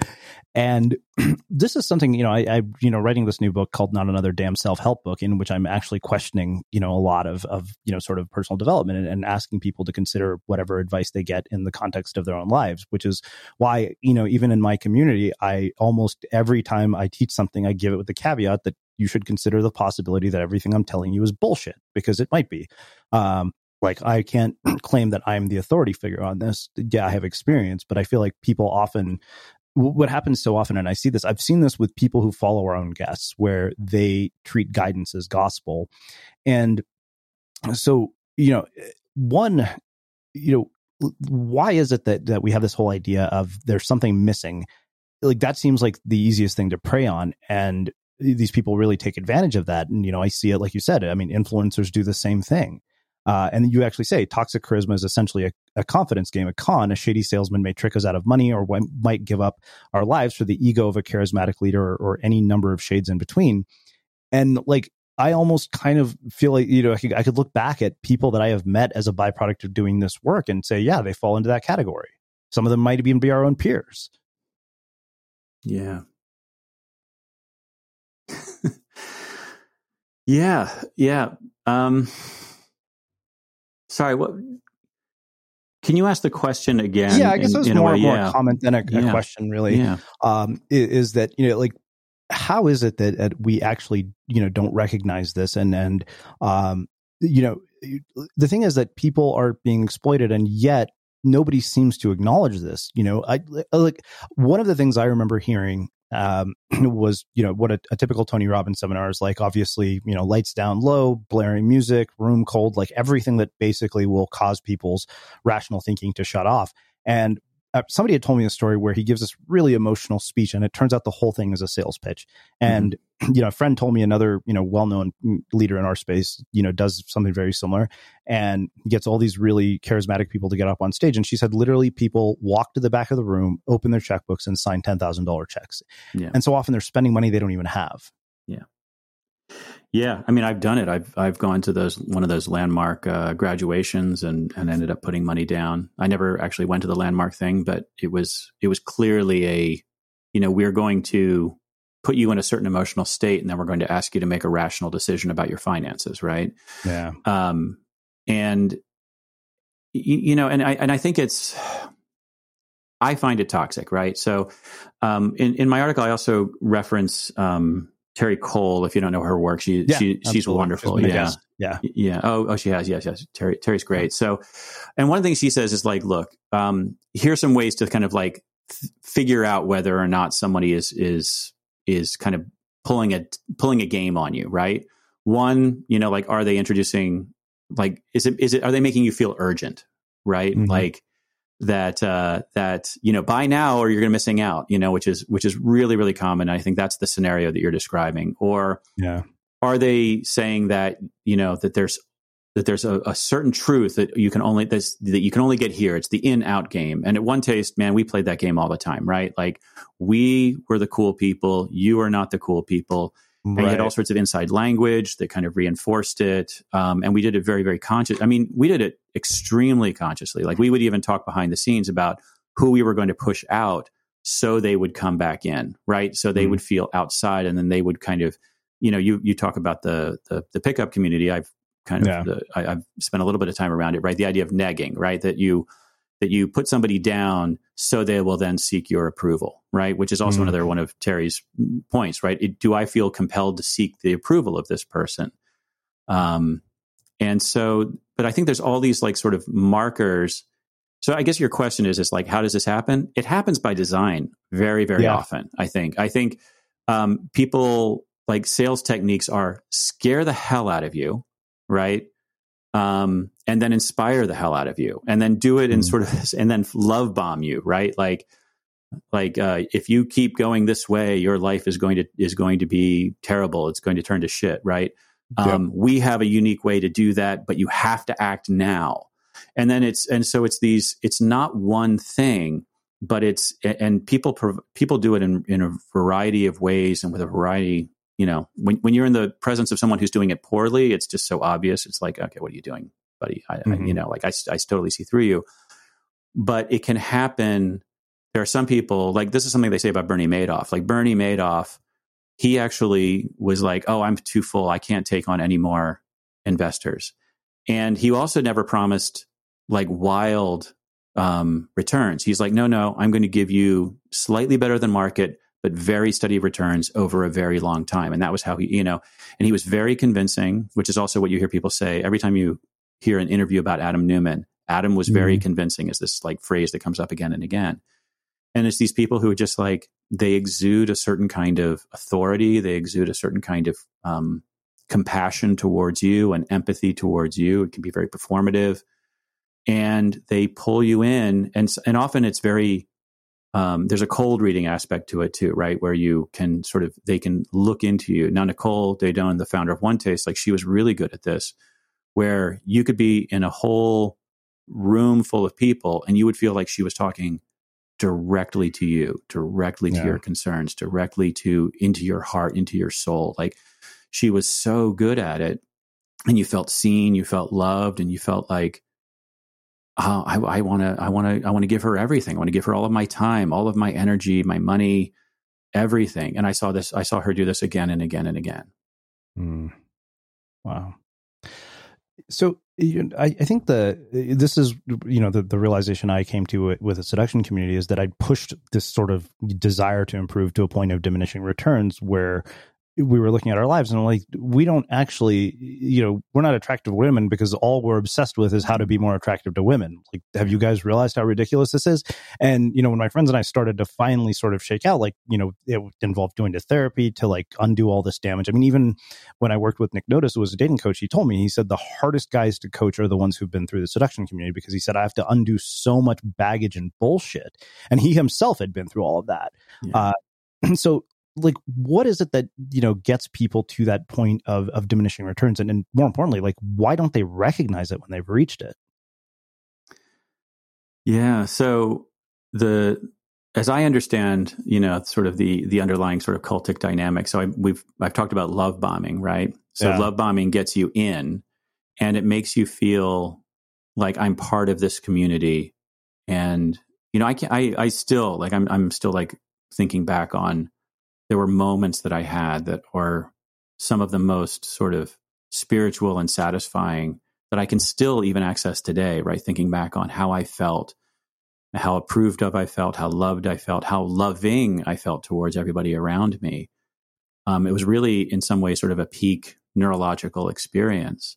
and this is something you know. I, I, you know writing this new book called "Not Another Damn Self Help Book," in which I'm actually questioning you know a lot of of you know sort of personal development and, and asking people to consider whatever advice they get in the context of their own lives. Which is why you know even in my community, I almost every time I teach something, I give it with the caveat that you should consider the possibility that everything I'm telling you is bullshit because it might be. Um, like I can't claim that I'm the authority figure on this. Yeah, I have experience, but I feel like people often what happens so often and I see this I've seen this with people who follow our own guests where they treat guidance as gospel. And so, you know, one you know, why is it that that we have this whole idea of there's something missing? Like that seems like the easiest thing to prey on and these people really take advantage of that. And, you know, I see it, like you said, I mean, influencers do the same thing. Uh, and you actually say toxic charisma is essentially a, a, confidence game, a con. A shady salesman may trick us out of money or might give up our lives for the ego of a charismatic leader or, or any number of shades in between. And like, I almost kind of feel like, you know, I could, I could look back at people that I have met as a byproduct of doing this work and say, yeah, they fall into that category. Some of them might even be our own peers. Yeah. Yeah, yeah. Um, sorry, what? Can you ask the question again? Yeah, I guess in, it was more, more yeah. a comment than a, a yeah. question, really. Yeah. Um, is, is, that you know, like, how is it that, that, we actually, you know, don't recognize this? And and um, you know, the thing is that people are being exploited, and yet nobody seems to acknowledge this. You know, I like one of the things I remember hearing um, was you know what a, a, typical Tony Robbins seminar is like. Obviously, you know, lights down low, blaring music, room cold, like everything that basically will cause people's rational thinking to shut off. And uh, somebody had told me a story where he gives this really emotional speech and it turns out the whole thing is a sales pitch and mm-hmm. you know a friend told me another you know well-known leader in our space you know does something very similar and gets all these really charismatic people to get up on stage and she said literally people walk to the back of the room open their checkbooks and sign $10000 checks yeah. and so often they're spending money they don't even have yeah I mean, I've done it. I've I've gone to those one of those landmark uh, graduations and and ended up putting money down. I never actually went to the landmark thing, but it was it was clearly a, you know, we're going to put you in a certain emotional state, and then we're going to ask you to make a rational decision about your finances, right? Yeah. Um, and you, you know, and I and I think it's. I find it toxic, right? So, um, in in my article, I also reference um, Terri Cole, if you don't know her work, she, yeah, she she's wonderful. She's yeah. Yeah. Yeah. Oh, oh, she has. Yes. Yes. Terri, Terri's great. So, and one of the things she says is like, look, um, here's some ways to kind of like th- figure out whether or not somebody is, is, is kind of pulling a, pulling a game on you, right? One, you know, like, are they introducing, like, is it, is it, are they making you feel urgent? Right. Mm-hmm. Like, that uh, that you know buy now or you're going to missing out you know which is which is really really common. I think that's the scenario that you're describing. Or yeah. are they saying that you know that there's that there's a, a certain truth that you can only this, that you can only get here? It's the in out game. And at OneTaste man we played that game all the time right? Like we were the cool people. You are not the cool people Right. And we had all sorts of inside language that kind of reinforced it. Um, and we did it very, very conscious. I mean, we did it extremely consciously. Like we would even talk behind the scenes about who we were going to push out so they would come back in, right? So they mm would feel outside and then they would kind of, you know, you, you talk about the, the, the pickup community. I've kind of, yeah. the, I, I've spent a little bit of time around it, right? The idea of negging, right? That you, that you put somebody down so they will then seek your approval, right? Which is also mm. another one of Terri's points, right? It, do I feel compelled to seek the approval of this person? Um, and so, but I think there's all these like sort of markers so I guess your question is, is like, how does this happen? It happens by design very, very yeah. often. I think. I think um, people like sales techniques are scare the hell out of you, right? Um, and then inspire the hell out of you, and then do it in mm. sort of, and then love bomb you, right? Like, like uh, if you keep going this way, your life is going to is going to be terrible. It's going to turn to shit, right? Um, We have a unique way to do that, but you have to act now and then it's and so it's these it's not one thing but it's and people people do it in in a variety of ways and with a variety you know when when you're in the presence of someone who's doing it poorly it's just so obvious. It's like okay what are you doing buddy? I, mm-hmm. I, you know like I, I totally see through you. But it can happen. There are some people like this is something they say about Bernie Madoff. Like Bernie Madoff he actually was like oh I'm too full. I can't take on any more investors. And he also never promised like wild um, returns. He's like, no, no, I'm going to give you slightly better than market, but very steady returns over a very long time. And that was how he, you know, and he was very convincing, which is also what you hear people say every time you hear an interview about Adam Neumann. Adam was very mm-hmm. convincing, is this like phrase that comes up again and again. And it's these people who are just like, they exude a certain kind of authority, they exude a certain kind of um, compassion towards you and empathy towards you. It can be very performative and they pull you in and and often it's very um, there's a cold reading aspect to it too, right? Where you can sort of they can look into you. Now Nicole Daedone, the founder of OneTaste, like she was really good at this, where you could be in a whole room full of people and you would feel like she was talking directly to you, directly to yeah. your concerns, directly to into your heart, into your soul. Like she was so good at it, and you felt seen, you felt loved, and you felt like uh, I want to, I want to, I want to give her everything. I want to give her all of my time, all of my energy, my money, everything. And I saw this, I saw her do this again and again and again. Mm. Wow. So I, I, think the this is you know the, the realization I came to with the seduction community is that I pushed this sort of desire to improve to a point of diminishing returns where we were looking at our lives and like we don't actually you know we're not attractive to women because all we're obsessed with is how to be more attractive to women. Like have you guys realized how ridiculous this is? And you know when my friends and i started to finally sort of shake out like you know it involved going to therapy to like undo all this damage. I mean even when i worked with Nick Notas who was a dating coach he told me he said the hardest guys to coach are the ones who've been through the seduction community because he said i have to undo so much baggage and bullshit. And he himself had been through all of that. Yeah. uh, so like what is it that you know gets people to that point of of diminishing returns? And, and more importantly like why don't they recognize it when they've reached it? Yeah so the as i understand you know sort of the the underlying sort of cultic dynamic so I, we've i've talked about love bombing right? So yeah. love bombing gets you in and it makes you feel like i'm part of this community and you know i can i i still like i'm i'm still like thinking back on there were moments that I had that are some of the most sort of spiritual and satisfying that I can still even access today, right? Thinking back on how I felt, how approved of I felt, how loved I felt, how loving I felt towards everybody around me. Um, it was really, in some ways, sort of a peak neurological experience.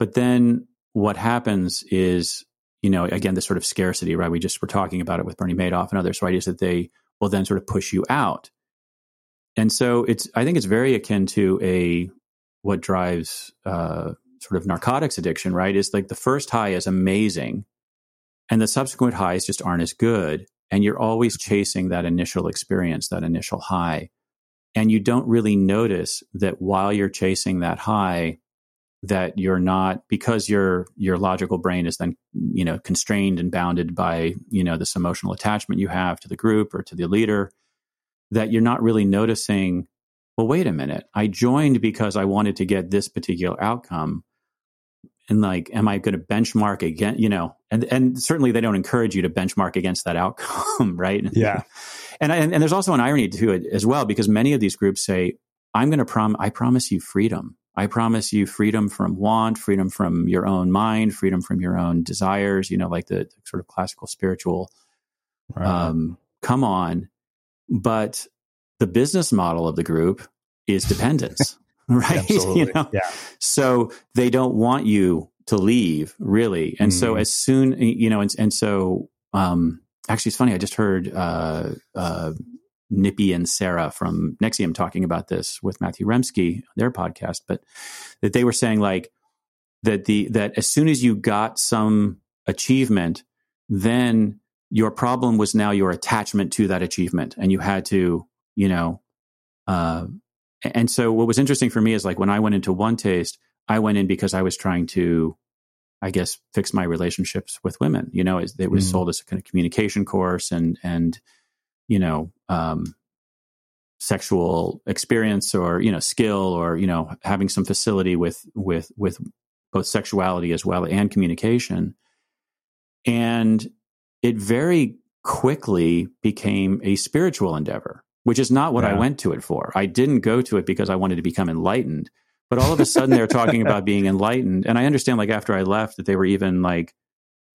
But then what happens is, you know, again, this sort of scarcity, right? We just were talking about it with Bernie Madoff and others, right? Is that they will then sort of push you out and so it's I think it's very akin to a what drives uh, sort of narcotics addiction, right? Is like the first high is amazing, and the subsequent highs just aren't as good, and you're always chasing that initial experience, that initial high, and you don't really notice that while you're chasing that high, that you're not because your your logical brain is then you know constrained and bounded by you know this emotional attachment you have to the group or to the leader that you're not really noticing, well, wait a minute. I joined because I wanted to get this particular outcome. And like, am I going to benchmark again? You know, and, and certainly they don't encourage you to benchmark against that outcome, right? Yeah. and, and, and there's also an irony to it as well, because many of these groups say, I'm going to prom, I promise you freedom. I promise you freedom from want, freedom from your own mind, freedom from your own desires, you know, like the, the sort of classical spiritual, right. um, come on but the business model of the group is dependence, right? you know? Yeah. So they don't want you to leave really. And mm. so as soon, you know, and, and so, um, actually it's funny. I just heard, uh, uh, Nippy and Sarah from NXIVM talking about this with Matthew Remski, their podcast, but that they were saying like that the, that as soon as you got some achievement, then your problem was now your attachment to that achievement and you had to, you know, uh, and so what was interesting for me is like when I went into OneTaste I went in because I was trying to, I guess, fix my relationships with women. You know, it, it was mm. sold as a kind of communication course and and you know, um, sexual experience or you know skill or you know having some facility with with with both sexuality as well and communication and it very quickly became a spiritual endeavor which is not what yeah. I went to it for. I didn't go to it because I wanted to become enlightened. But all of a sudden they're talking about being enlightened. And I understand like after I left that they were even like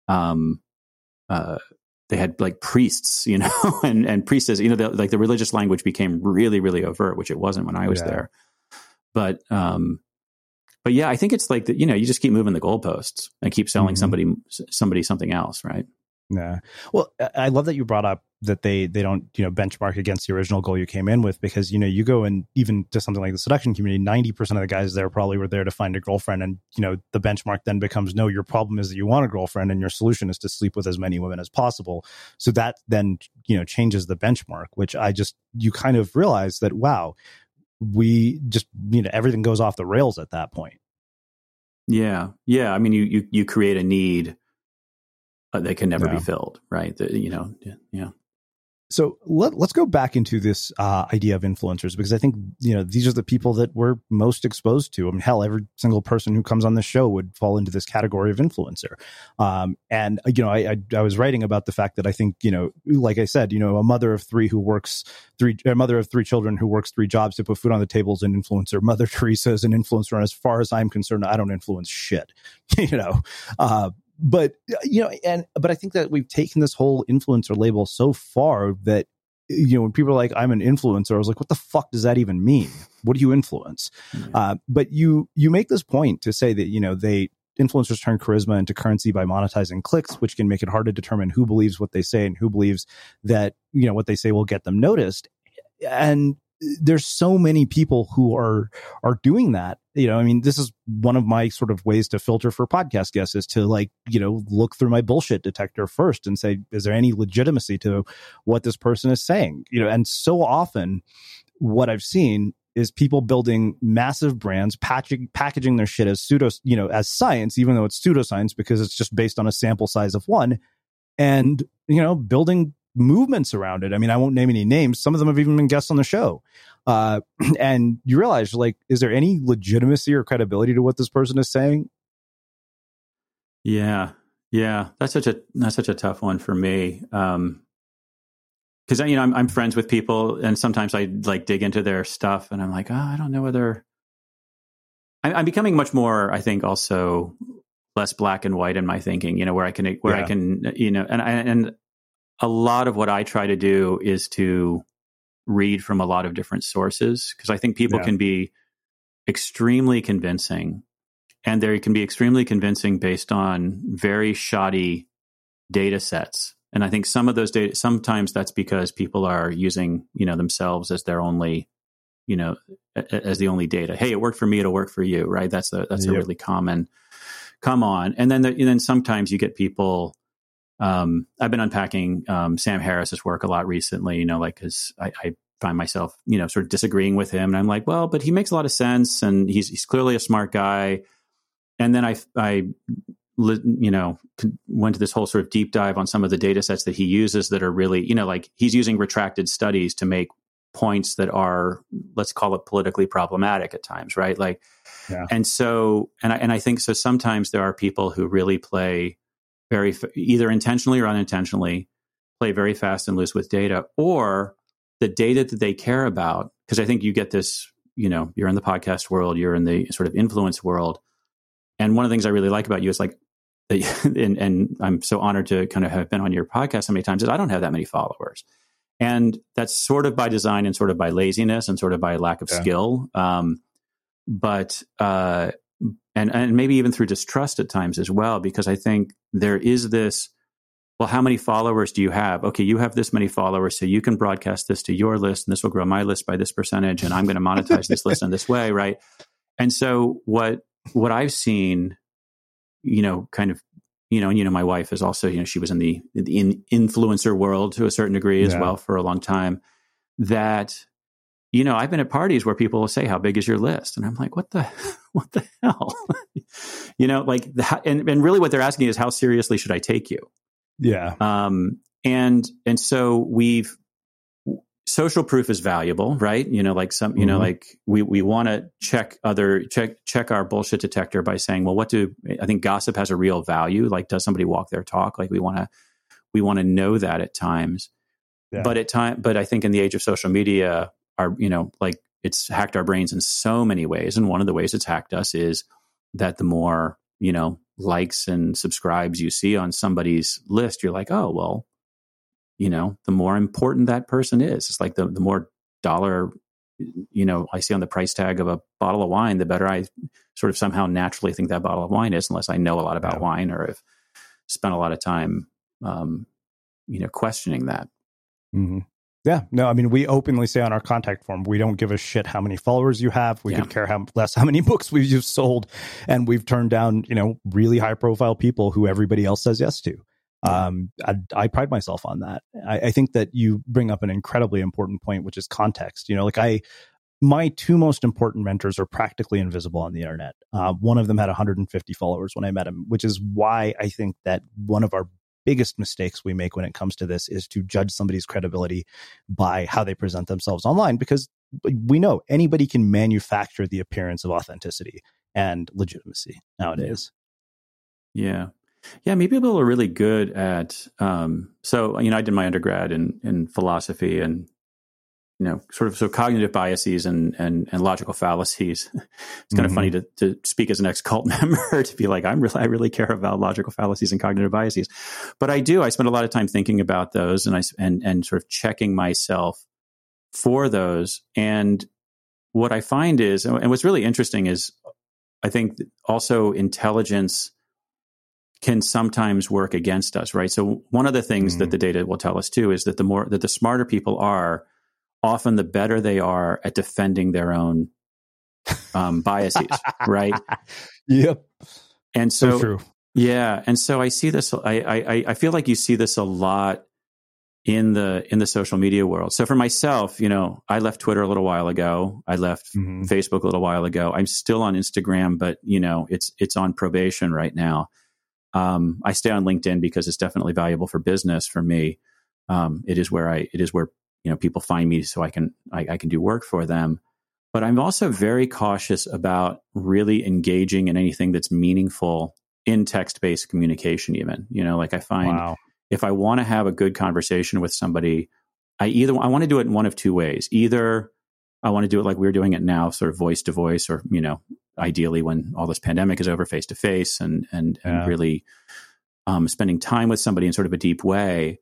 um uh they had like priests, you know, and and priestesses, you know, the, like the religious language became really, really overt, which it wasn't when I was yeah. there. But um, but yeah, I think it's like that. You know, you just keep moving the goalposts and keep selling mm-hmm. somebody somebody something else, right? Yeah. Well, I love that you brought up that they they don't you know benchmark against the original goal you came in with because you know you go and even to something like the seduction community 90% of the guys there probably were there to find a girlfriend and you know the benchmark then becomes no your problem is that you want a girlfriend and your solution is to sleep with as many women as possible. So that then you know changes the benchmark which i just you kind of realize that wow we just you know everything goes off the rails at that point. Yeah. Yeah. I mean you you you create a need uh, that can never yeah. be filled right the, you know yeah so let, us go back into this uh, idea of influencers because I think you know these are the people that we're most exposed to. I mean, hell, every single person who comes on the show would fall into this category of influencer. Um, and you know, I, I, I was writing about the fact that I think you know, like I said, you know, a mother of three who works three, a mother of three children who works three jobs to put food on the table is an influencer. Mother Teresa is an influencer, and as far as I'm concerned, I don't influence shit. you know, uh, but you know and but i think that we've taken this whole influencer label so far that you know when people are like i'm an influencer i was like what the fuck does that even mean? What do you influence? Mm-hmm. uh, but you you make this point to say that you know they influencers turn charisma into currency by monetizing clicks which can make it hard to determine who believes what they say and who believes that you know what they say will get them noticed. And there's so many people who are are doing that. You know i mean this is one of my sort of ways to filter for podcast guests is to like you know look through my bullshit detector first and say is there any legitimacy to what this person is saying? You know and so often what i've seen is people building massive brands packaging packaging their shit as pseudo you know as science even though it's pseudoscience because it's just based on a sample size of one and you know building movements around it. I mean, I won't name any names. Some of them have even been guests on the show. Uh, and you realize, like, is there any legitimacy or credibility to what this person is saying? Yeah, yeah, that's such a that's such a tough one for me. Um, because you know I'm, I'm friends with people, and sometimes I like dig into their stuff, and I'm like, oh, I don't know whether I'm, I'm becoming much more. I think also less black and white in my thinking. You know, where I can where yeah. I can you know, and and a lot of what I try to do is to read from a lot of different sources because I think people yeah. can be extremely convincing and they can be extremely convincing based on very shoddy data sets. And I think some of those data, sometimes that's because people are using, you know, themselves as their only, you know, as the only data. Hey, it worked for me, it'll work for you, right? That's a, that's yep. a really common come on. And then, the, and then sometimes you get people um, I've been unpacking um, Sam Harris's work a lot recently, you know, like because I, I, find myself, you know, sort of disagreeing with him, and I'm like, well, but he makes a lot of sense, and he's he's clearly a smart guy. And then I I you know went to this whole sort of deep dive on some of the data sets that he uses that are really you know like he's using retracted studies to make points that are let's call it politically problematic at times right like yeah. and so and I, and I think so sometimes there are people who really play very either intentionally or unintentionally play very fast and loose with data or the data that they care about because i think you get this you know you're in the podcast world you're in the sort of influence world and one of the things i really like about you is like and, and i'm so honored to kind of have been on your podcast so many times is i don't have that many followers and that's sort of by design and sort of by laziness and sort of by lack of yeah. skill um, but uh, and and maybe even through distrust at times as well because i think there is this well how many followers do you have okay you have this many followers so you can broadcast this to your list and this will grow my list by this percentage and i'm going to monetize this list in this way right and so what what i've seen you know kind of you know and you know my wife is also you know she was in the the in influencer world to a certain degree as yeah. well for a long time that you know, I've been at parties where people will say, "How big is your list?" And I'm like, "What the, what the hell?" you know, like, the, and and really, what they're asking is, "How seriously should I take you?" Yeah. Um. And and so we've social proof is valuable, right? You know, like some, you mm-hmm. know, like we we want to check other check check our bullshit detector by saying, well, what do I think gossip has a real value? Like, does somebody walk their talk? Like, we want to we want to know that at times. Yeah. But at time, but I think in the age of social media, our you know like it's hacked our brains in so many ways and one of the ways it's hacked us is that the more you know likes and subscribes you see on somebody's list you're like oh well you know the more important that person is it's like the, the more dollar you know i see on the price tag of a bottle of wine the better i sort of somehow naturally think that bottle of wine is unless i know a lot about yeah. wine or have spent a lot of time um, you know questioning that mm-hmm. Yeah, no, I mean, we openly say on our contact form, we don't give a shit how many followers you have. We yeah. could care how less how many books we've just sold, and we've turned down, you know, really high profile people who everybody else says yes to. Um, I, I, pride myself on that. I, I think that you bring up an incredibly important point, which is context. You know, like I, my two most important mentors are practically invisible on the internet. Uh, one of them had 150 followers when I met him, which is why I think that one of our biggest mistakes we make when it comes to this is to judge somebody's credibility by how they present themselves online because we know anybody can manufacture the appearance of authenticity and legitimacy nowadays. Yeah. Yeah, maybe people are really good at um so you know I did my undergrad in in philosophy and you know, sort of so cognitive biases and and, and logical fallacies. It's kind mm-hmm. of funny to, to speak as an ex cult member to be like, I'm really I really care about logical fallacies and cognitive biases, but I do. I spend a lot of time thinking about those and I and and sort of checking myself for those. And what I find is, and what's really interesting is, I think also intelligence can sometimes work against us, right? So one of the things mm-hmm. that the data will tell us too is that the more that the smarter people are often the better they are at defending their own um, biases, right? Yep. And so, so yeah, and so I see this. I, I I feel like you see this a lot in the in the social media world. So for myself, you know, I left Twitter a little while ago. I left mm-hmm. Facebook a little while ago. I'm still on Instagram, but you know, it's it's on probation right now. Um, I stay on LinkedIn because it's definitely valuable for business for me. Um, it is where I it is where you know people find me so I can I, I can do work for them. But I'm also very cautious about really engaging in anything that's meaningful in text based communication. Even you know, like I find wow. if I want to have a good conversation with somebody, I either I want to do it in one of two ways. Either I want to do it like we're doing it now, sort of voice to voice, or you know, ideally when all this pandemic is over, face to face, and and yeah. and really um, spending time with somebody in sort of a deep way.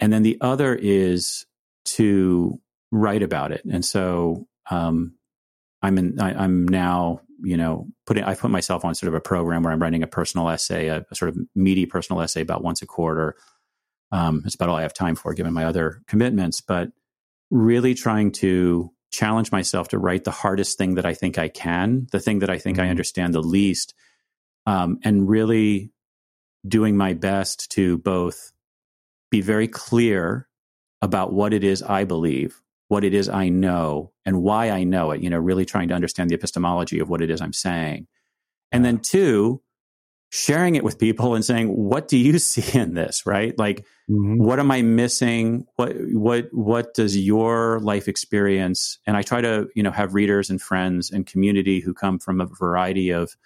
And then the other is to write about it. And so um, I'm in, I, am now, you know, putting, I put myself on sort of a program where I'm writing a personal essay, a, a sort of meaty personal essay about once a quarter. Um, it's about all I have time for given my other commitments, but really trying to challenge myself to write the hardest thing that I think I can, the thing that I think mm-hmm. I understand the least, um, and really doing my best to both be very clear about what it is I believe, what it is I know, and why I know it, you know, really trying to understand the epistemology of what it is I'm saying. And then two, sharing it with people and saying, what do you see in this, right? Like, mm-hmm. what am I missing? What, what, what does your life experience? And I try to, you know, have readers and friends and community who come from a variety of,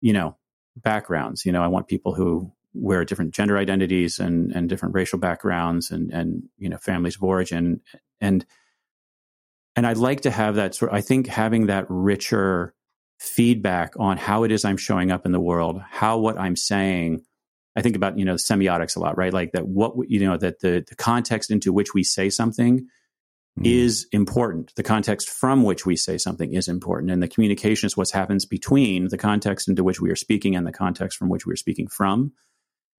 you know, backgrounds. You know, I want people who wear different gender identities and and different racial backgrounds and and you know families of origin and and I'd like to have that sort I think having that richer feedback on how it is I'm showing up in the world, how what I'm saying I think about you know semiotics a lot, right? Like that what you know that the the context into which we say something mm. is important. The context from which we say something is important. And the communication is what happens between the context into which we are speaking and the context from which we are speaking from.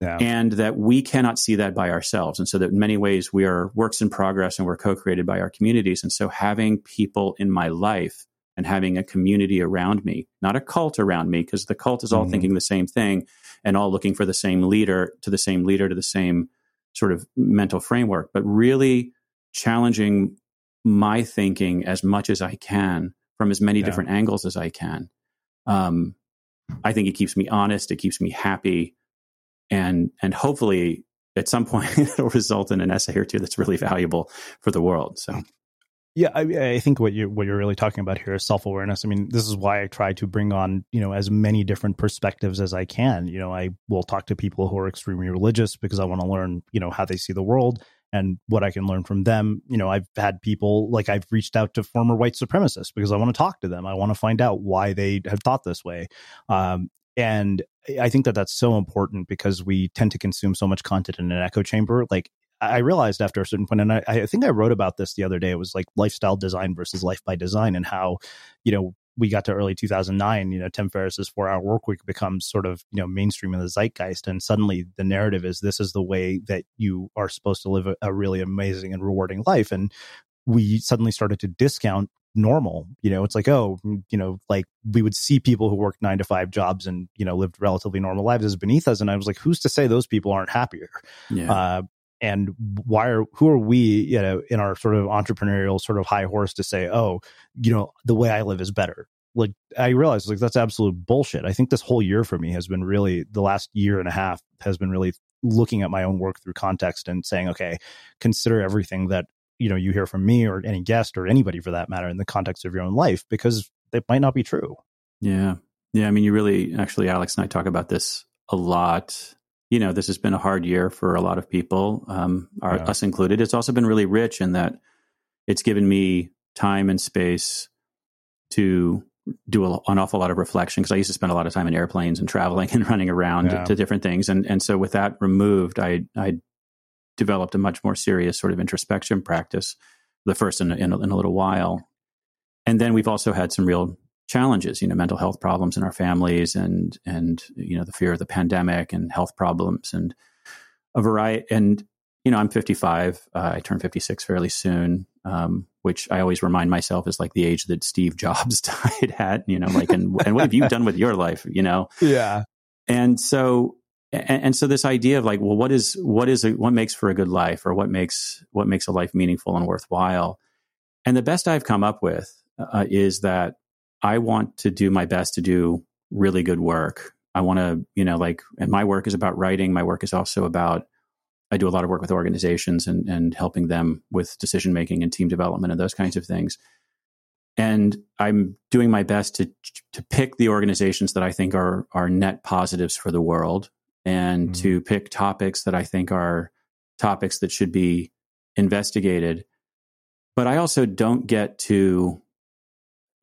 Yeah. And that we cannot see that by ourselves. And so that in many ways we are works in progress and we're co-created by our communities. And so having people in my life and having a community around me, not a cult around me, because the cult is all mm-hmm. thinking the same thing and all looking for the same leader to the same leader to the same sort of mental framework, but really challenging my thinking as much as I can from as many yeah. different angles as I can. Um, I think it keeps me honest. It keeps me happy, and and hopefully at some point it'll result in an essay or two that's really valuable for the world. So. Yeah, I, I think what you what you're really talking about here is self awareness. I mean, this is why I try to bring on you know as many different perspectives as I can. You know, I will talk to people who are extremely religious because I want to learn you know how they see the world and what I can learn from them. You know, I've had people like I've reached out to former white supremacists because I want to talk to them. I want to find out why they have thought this way. Um, and I think that that's so important because we tend to consume so much content in an echo chamber. Like I realized after a certain point, and I, I think I wrote about this the other day. It was like lifestyle design versus life by design, and how you know we got to early 2009, you know, Tim Ferriss's four hour work week becomes sort of, you know, mainstream in the zeitgeist. And suddenly the narrative is this is the way that you are supposed to live a, a really amazing and rewarding life. And we suddenly started to discount normal. You know, it's like, oh, you know, like we would see people who worked nine to five jobs and, you know, lived relatively normal lives as beneath us. And I was like, who's to say those people aren't happier? Yeah. Uh, and why are who are we you know in our sort of entrepreneurial sort of high horse to say oh you know the way i live is better like i realized like that's absolute bullshit i think this whole year for me has been really the last year and a half has been really looking at my own work through context and saying okay consider everything that you know you hear from me or any guest or anybody for that matter in the context of your own life because it might not be true yeah yeah i mean you really actually alex and i talk about this a lot you know, this has been a hard year for a lot of people, um, our, yeah. us included. It's also been really rich in that it's given me time and space to do a, an awful lot of reflection because I used to spend a lot of time in airplanes and traveling and running around yeah. to different things. And and so with that removed, I I developed a much more serious sort of introspection practice, the first in, in, in a little while. And then we've also had some real challenges, you know, mental health problems in our families and, and, you know, the fear of the pandemic and health problems and a variety. And, you know, I'm 55. Uh, I turn 56 fairly soon, um, which I always remind myself is like the age that Steve Jobs died at, you know, like, and, and what have you done with your life, you know? Yeah. And so, and, and so this idea of like, well, what is, what is, a, what makes for a good life or what makes, what makes a life meaningful and worthwhile? And the best I've come up with uh, is that I want to do my best to do really good work. I want to, you know, like, and my work is about writing. My work is also about, I do a lot of work with organizations and, and helping them with decision making and team development and those kinds of things. And I'm doing my best to to pick the organizations that I think are are net positives for the world, and mm-hmm. to pick topics that I think are topics that should be investigated. But I also don't get to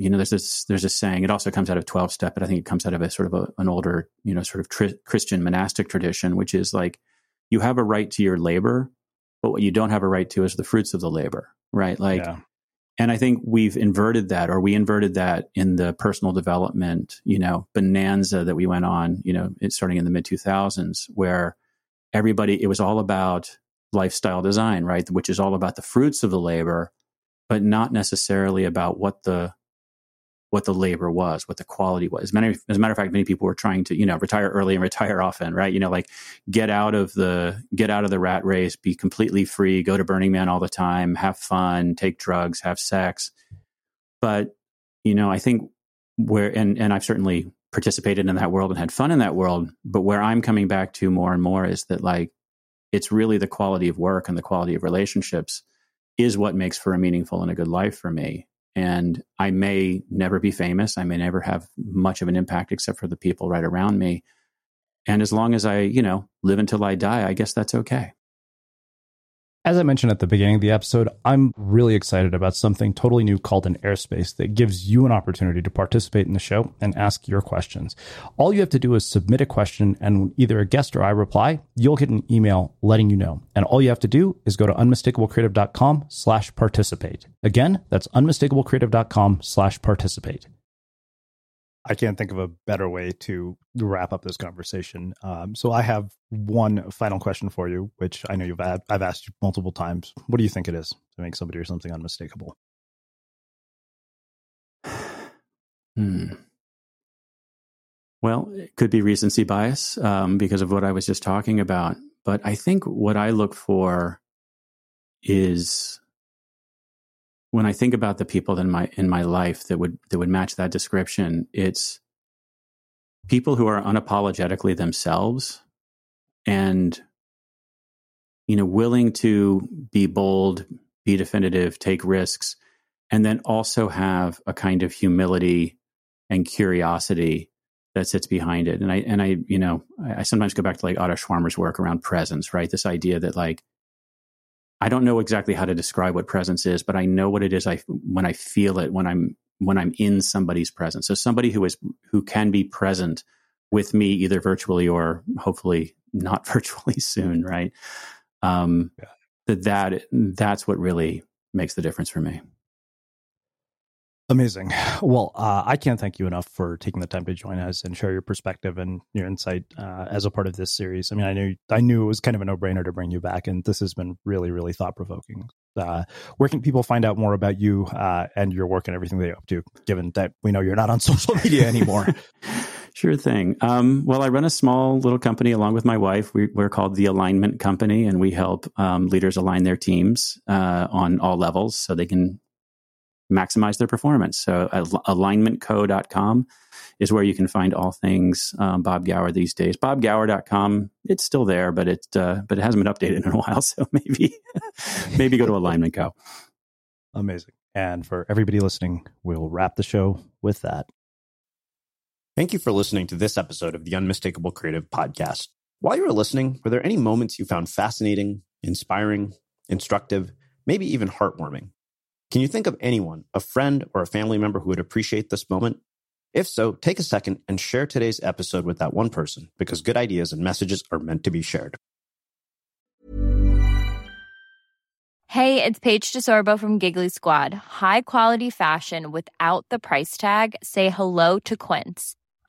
you know, there's this there's a saying. It also comes out of twelve step, but I think it comes out of a sort of a, an older, you know, sort of tri- Christian monastic tradition, which is like you have a right to your labor, but what you don't have a right to is the fruits of the labor, right? Like, yeah. And I think we've inverted that, or we inverted that in the personal development, you know, bonanza that we went on, you know, starting in the mid two thousands, where everybody it was all about lifestyle design, right, which is all about the fruits of the labor, but not necessarily about what the what the labor was, what the quality was. Many, as a matter of fact, many people were trying to, you know, retire early and retire often, right? You know, like get out of the get out of the rat race, be completely free, go to Burning Man all the time, have fun, take drugs, have sex. But you know, I think where and and I've certainly participated in that world and had fun in that world. But where I'm coming back to more and more is that like it's really the quality of work and the quality of relationships is what makes for a meaningful and a good life for me and I may never be famous. I may never have much of an impact except for the people right around me. And as long as I, you know, live until I die, I guess that's okay. As I mentioned at the beginning of the episode, I'm really excited about something totally new called an airspace that gives you an opportunity to participate in the show and ask your questions. All you have to do is submit a question, and either a guest or I reply, you'll get an email letting you know. And all you have to do is go to unmistakablecreative.com slash participate. Again, that's unmistakablecreative.com slash participate. I can't think of a better way to wrap up this conversation. Um, so I have one final question for you, which I know you've had, I've asked you multiple times. What do you think it is to make somebody or something unmistakable? Hmm. Well, it could be recency bias um, because of what I was just talking about. But I think what I look for is when I think about the people in my in my life that would that would match that description, it's people who are unapologetically themselves and you know willing to be bold, be definitive, take risks, and then also have a kind of humility and curiosity that sits behind it. And I and I you know I, I sometimes go back to like Otto Scharmer's work around presence, right? This idea that like I don't know exactly how to describe what presence is, but I know what it is I when I feel it when I'm when I'm in somebody's presence. So somebody who is who can be present with me either virtually or hopefully not virtually soon, right? Um, yeah. that that that's what really makes the difference for me. Amazing. Well, uh, I can't thank you enough for taking the time to join us and share your perspective and your insight uh, as a part of this series. I mean, I knew I knew it was kind of a no brainer to bring you back, and this has been really, really thought provoking. Uh, where can people find out more about you uh, and your work and everything they up to? Given that we know you're not on social media anymore. Sure thing. Um, well, I run a small little company along with my wife. We, are called the Alignment Company, and we help um, leaders align their teams uh, on all levels so they can maximize their performance. So alignmentco.com is where you can find all things um, Bob Gower these days. BobGower.com, it's still there, but it uh, but it hasn't been updated in a while. So maybe maybe go to Alignment Co. Amazing. And for everybody listening, we'll wrap the show with that. Thank you for listening to this episode of the Unmistakable Creative Podcast. While you were listening, were there any moments you found fascinating, inspiring, instructive, maybe even heartwarming? Can you think of anyone, a friend or a family member who would appreciate this moment? If so, take a second and share today's episode with that one person because good ideas and messages are meant to be shared. Hey, it's Paige DeSorbo from Giggly Squad. High quality fashion without the price tag? Say hello to Quince.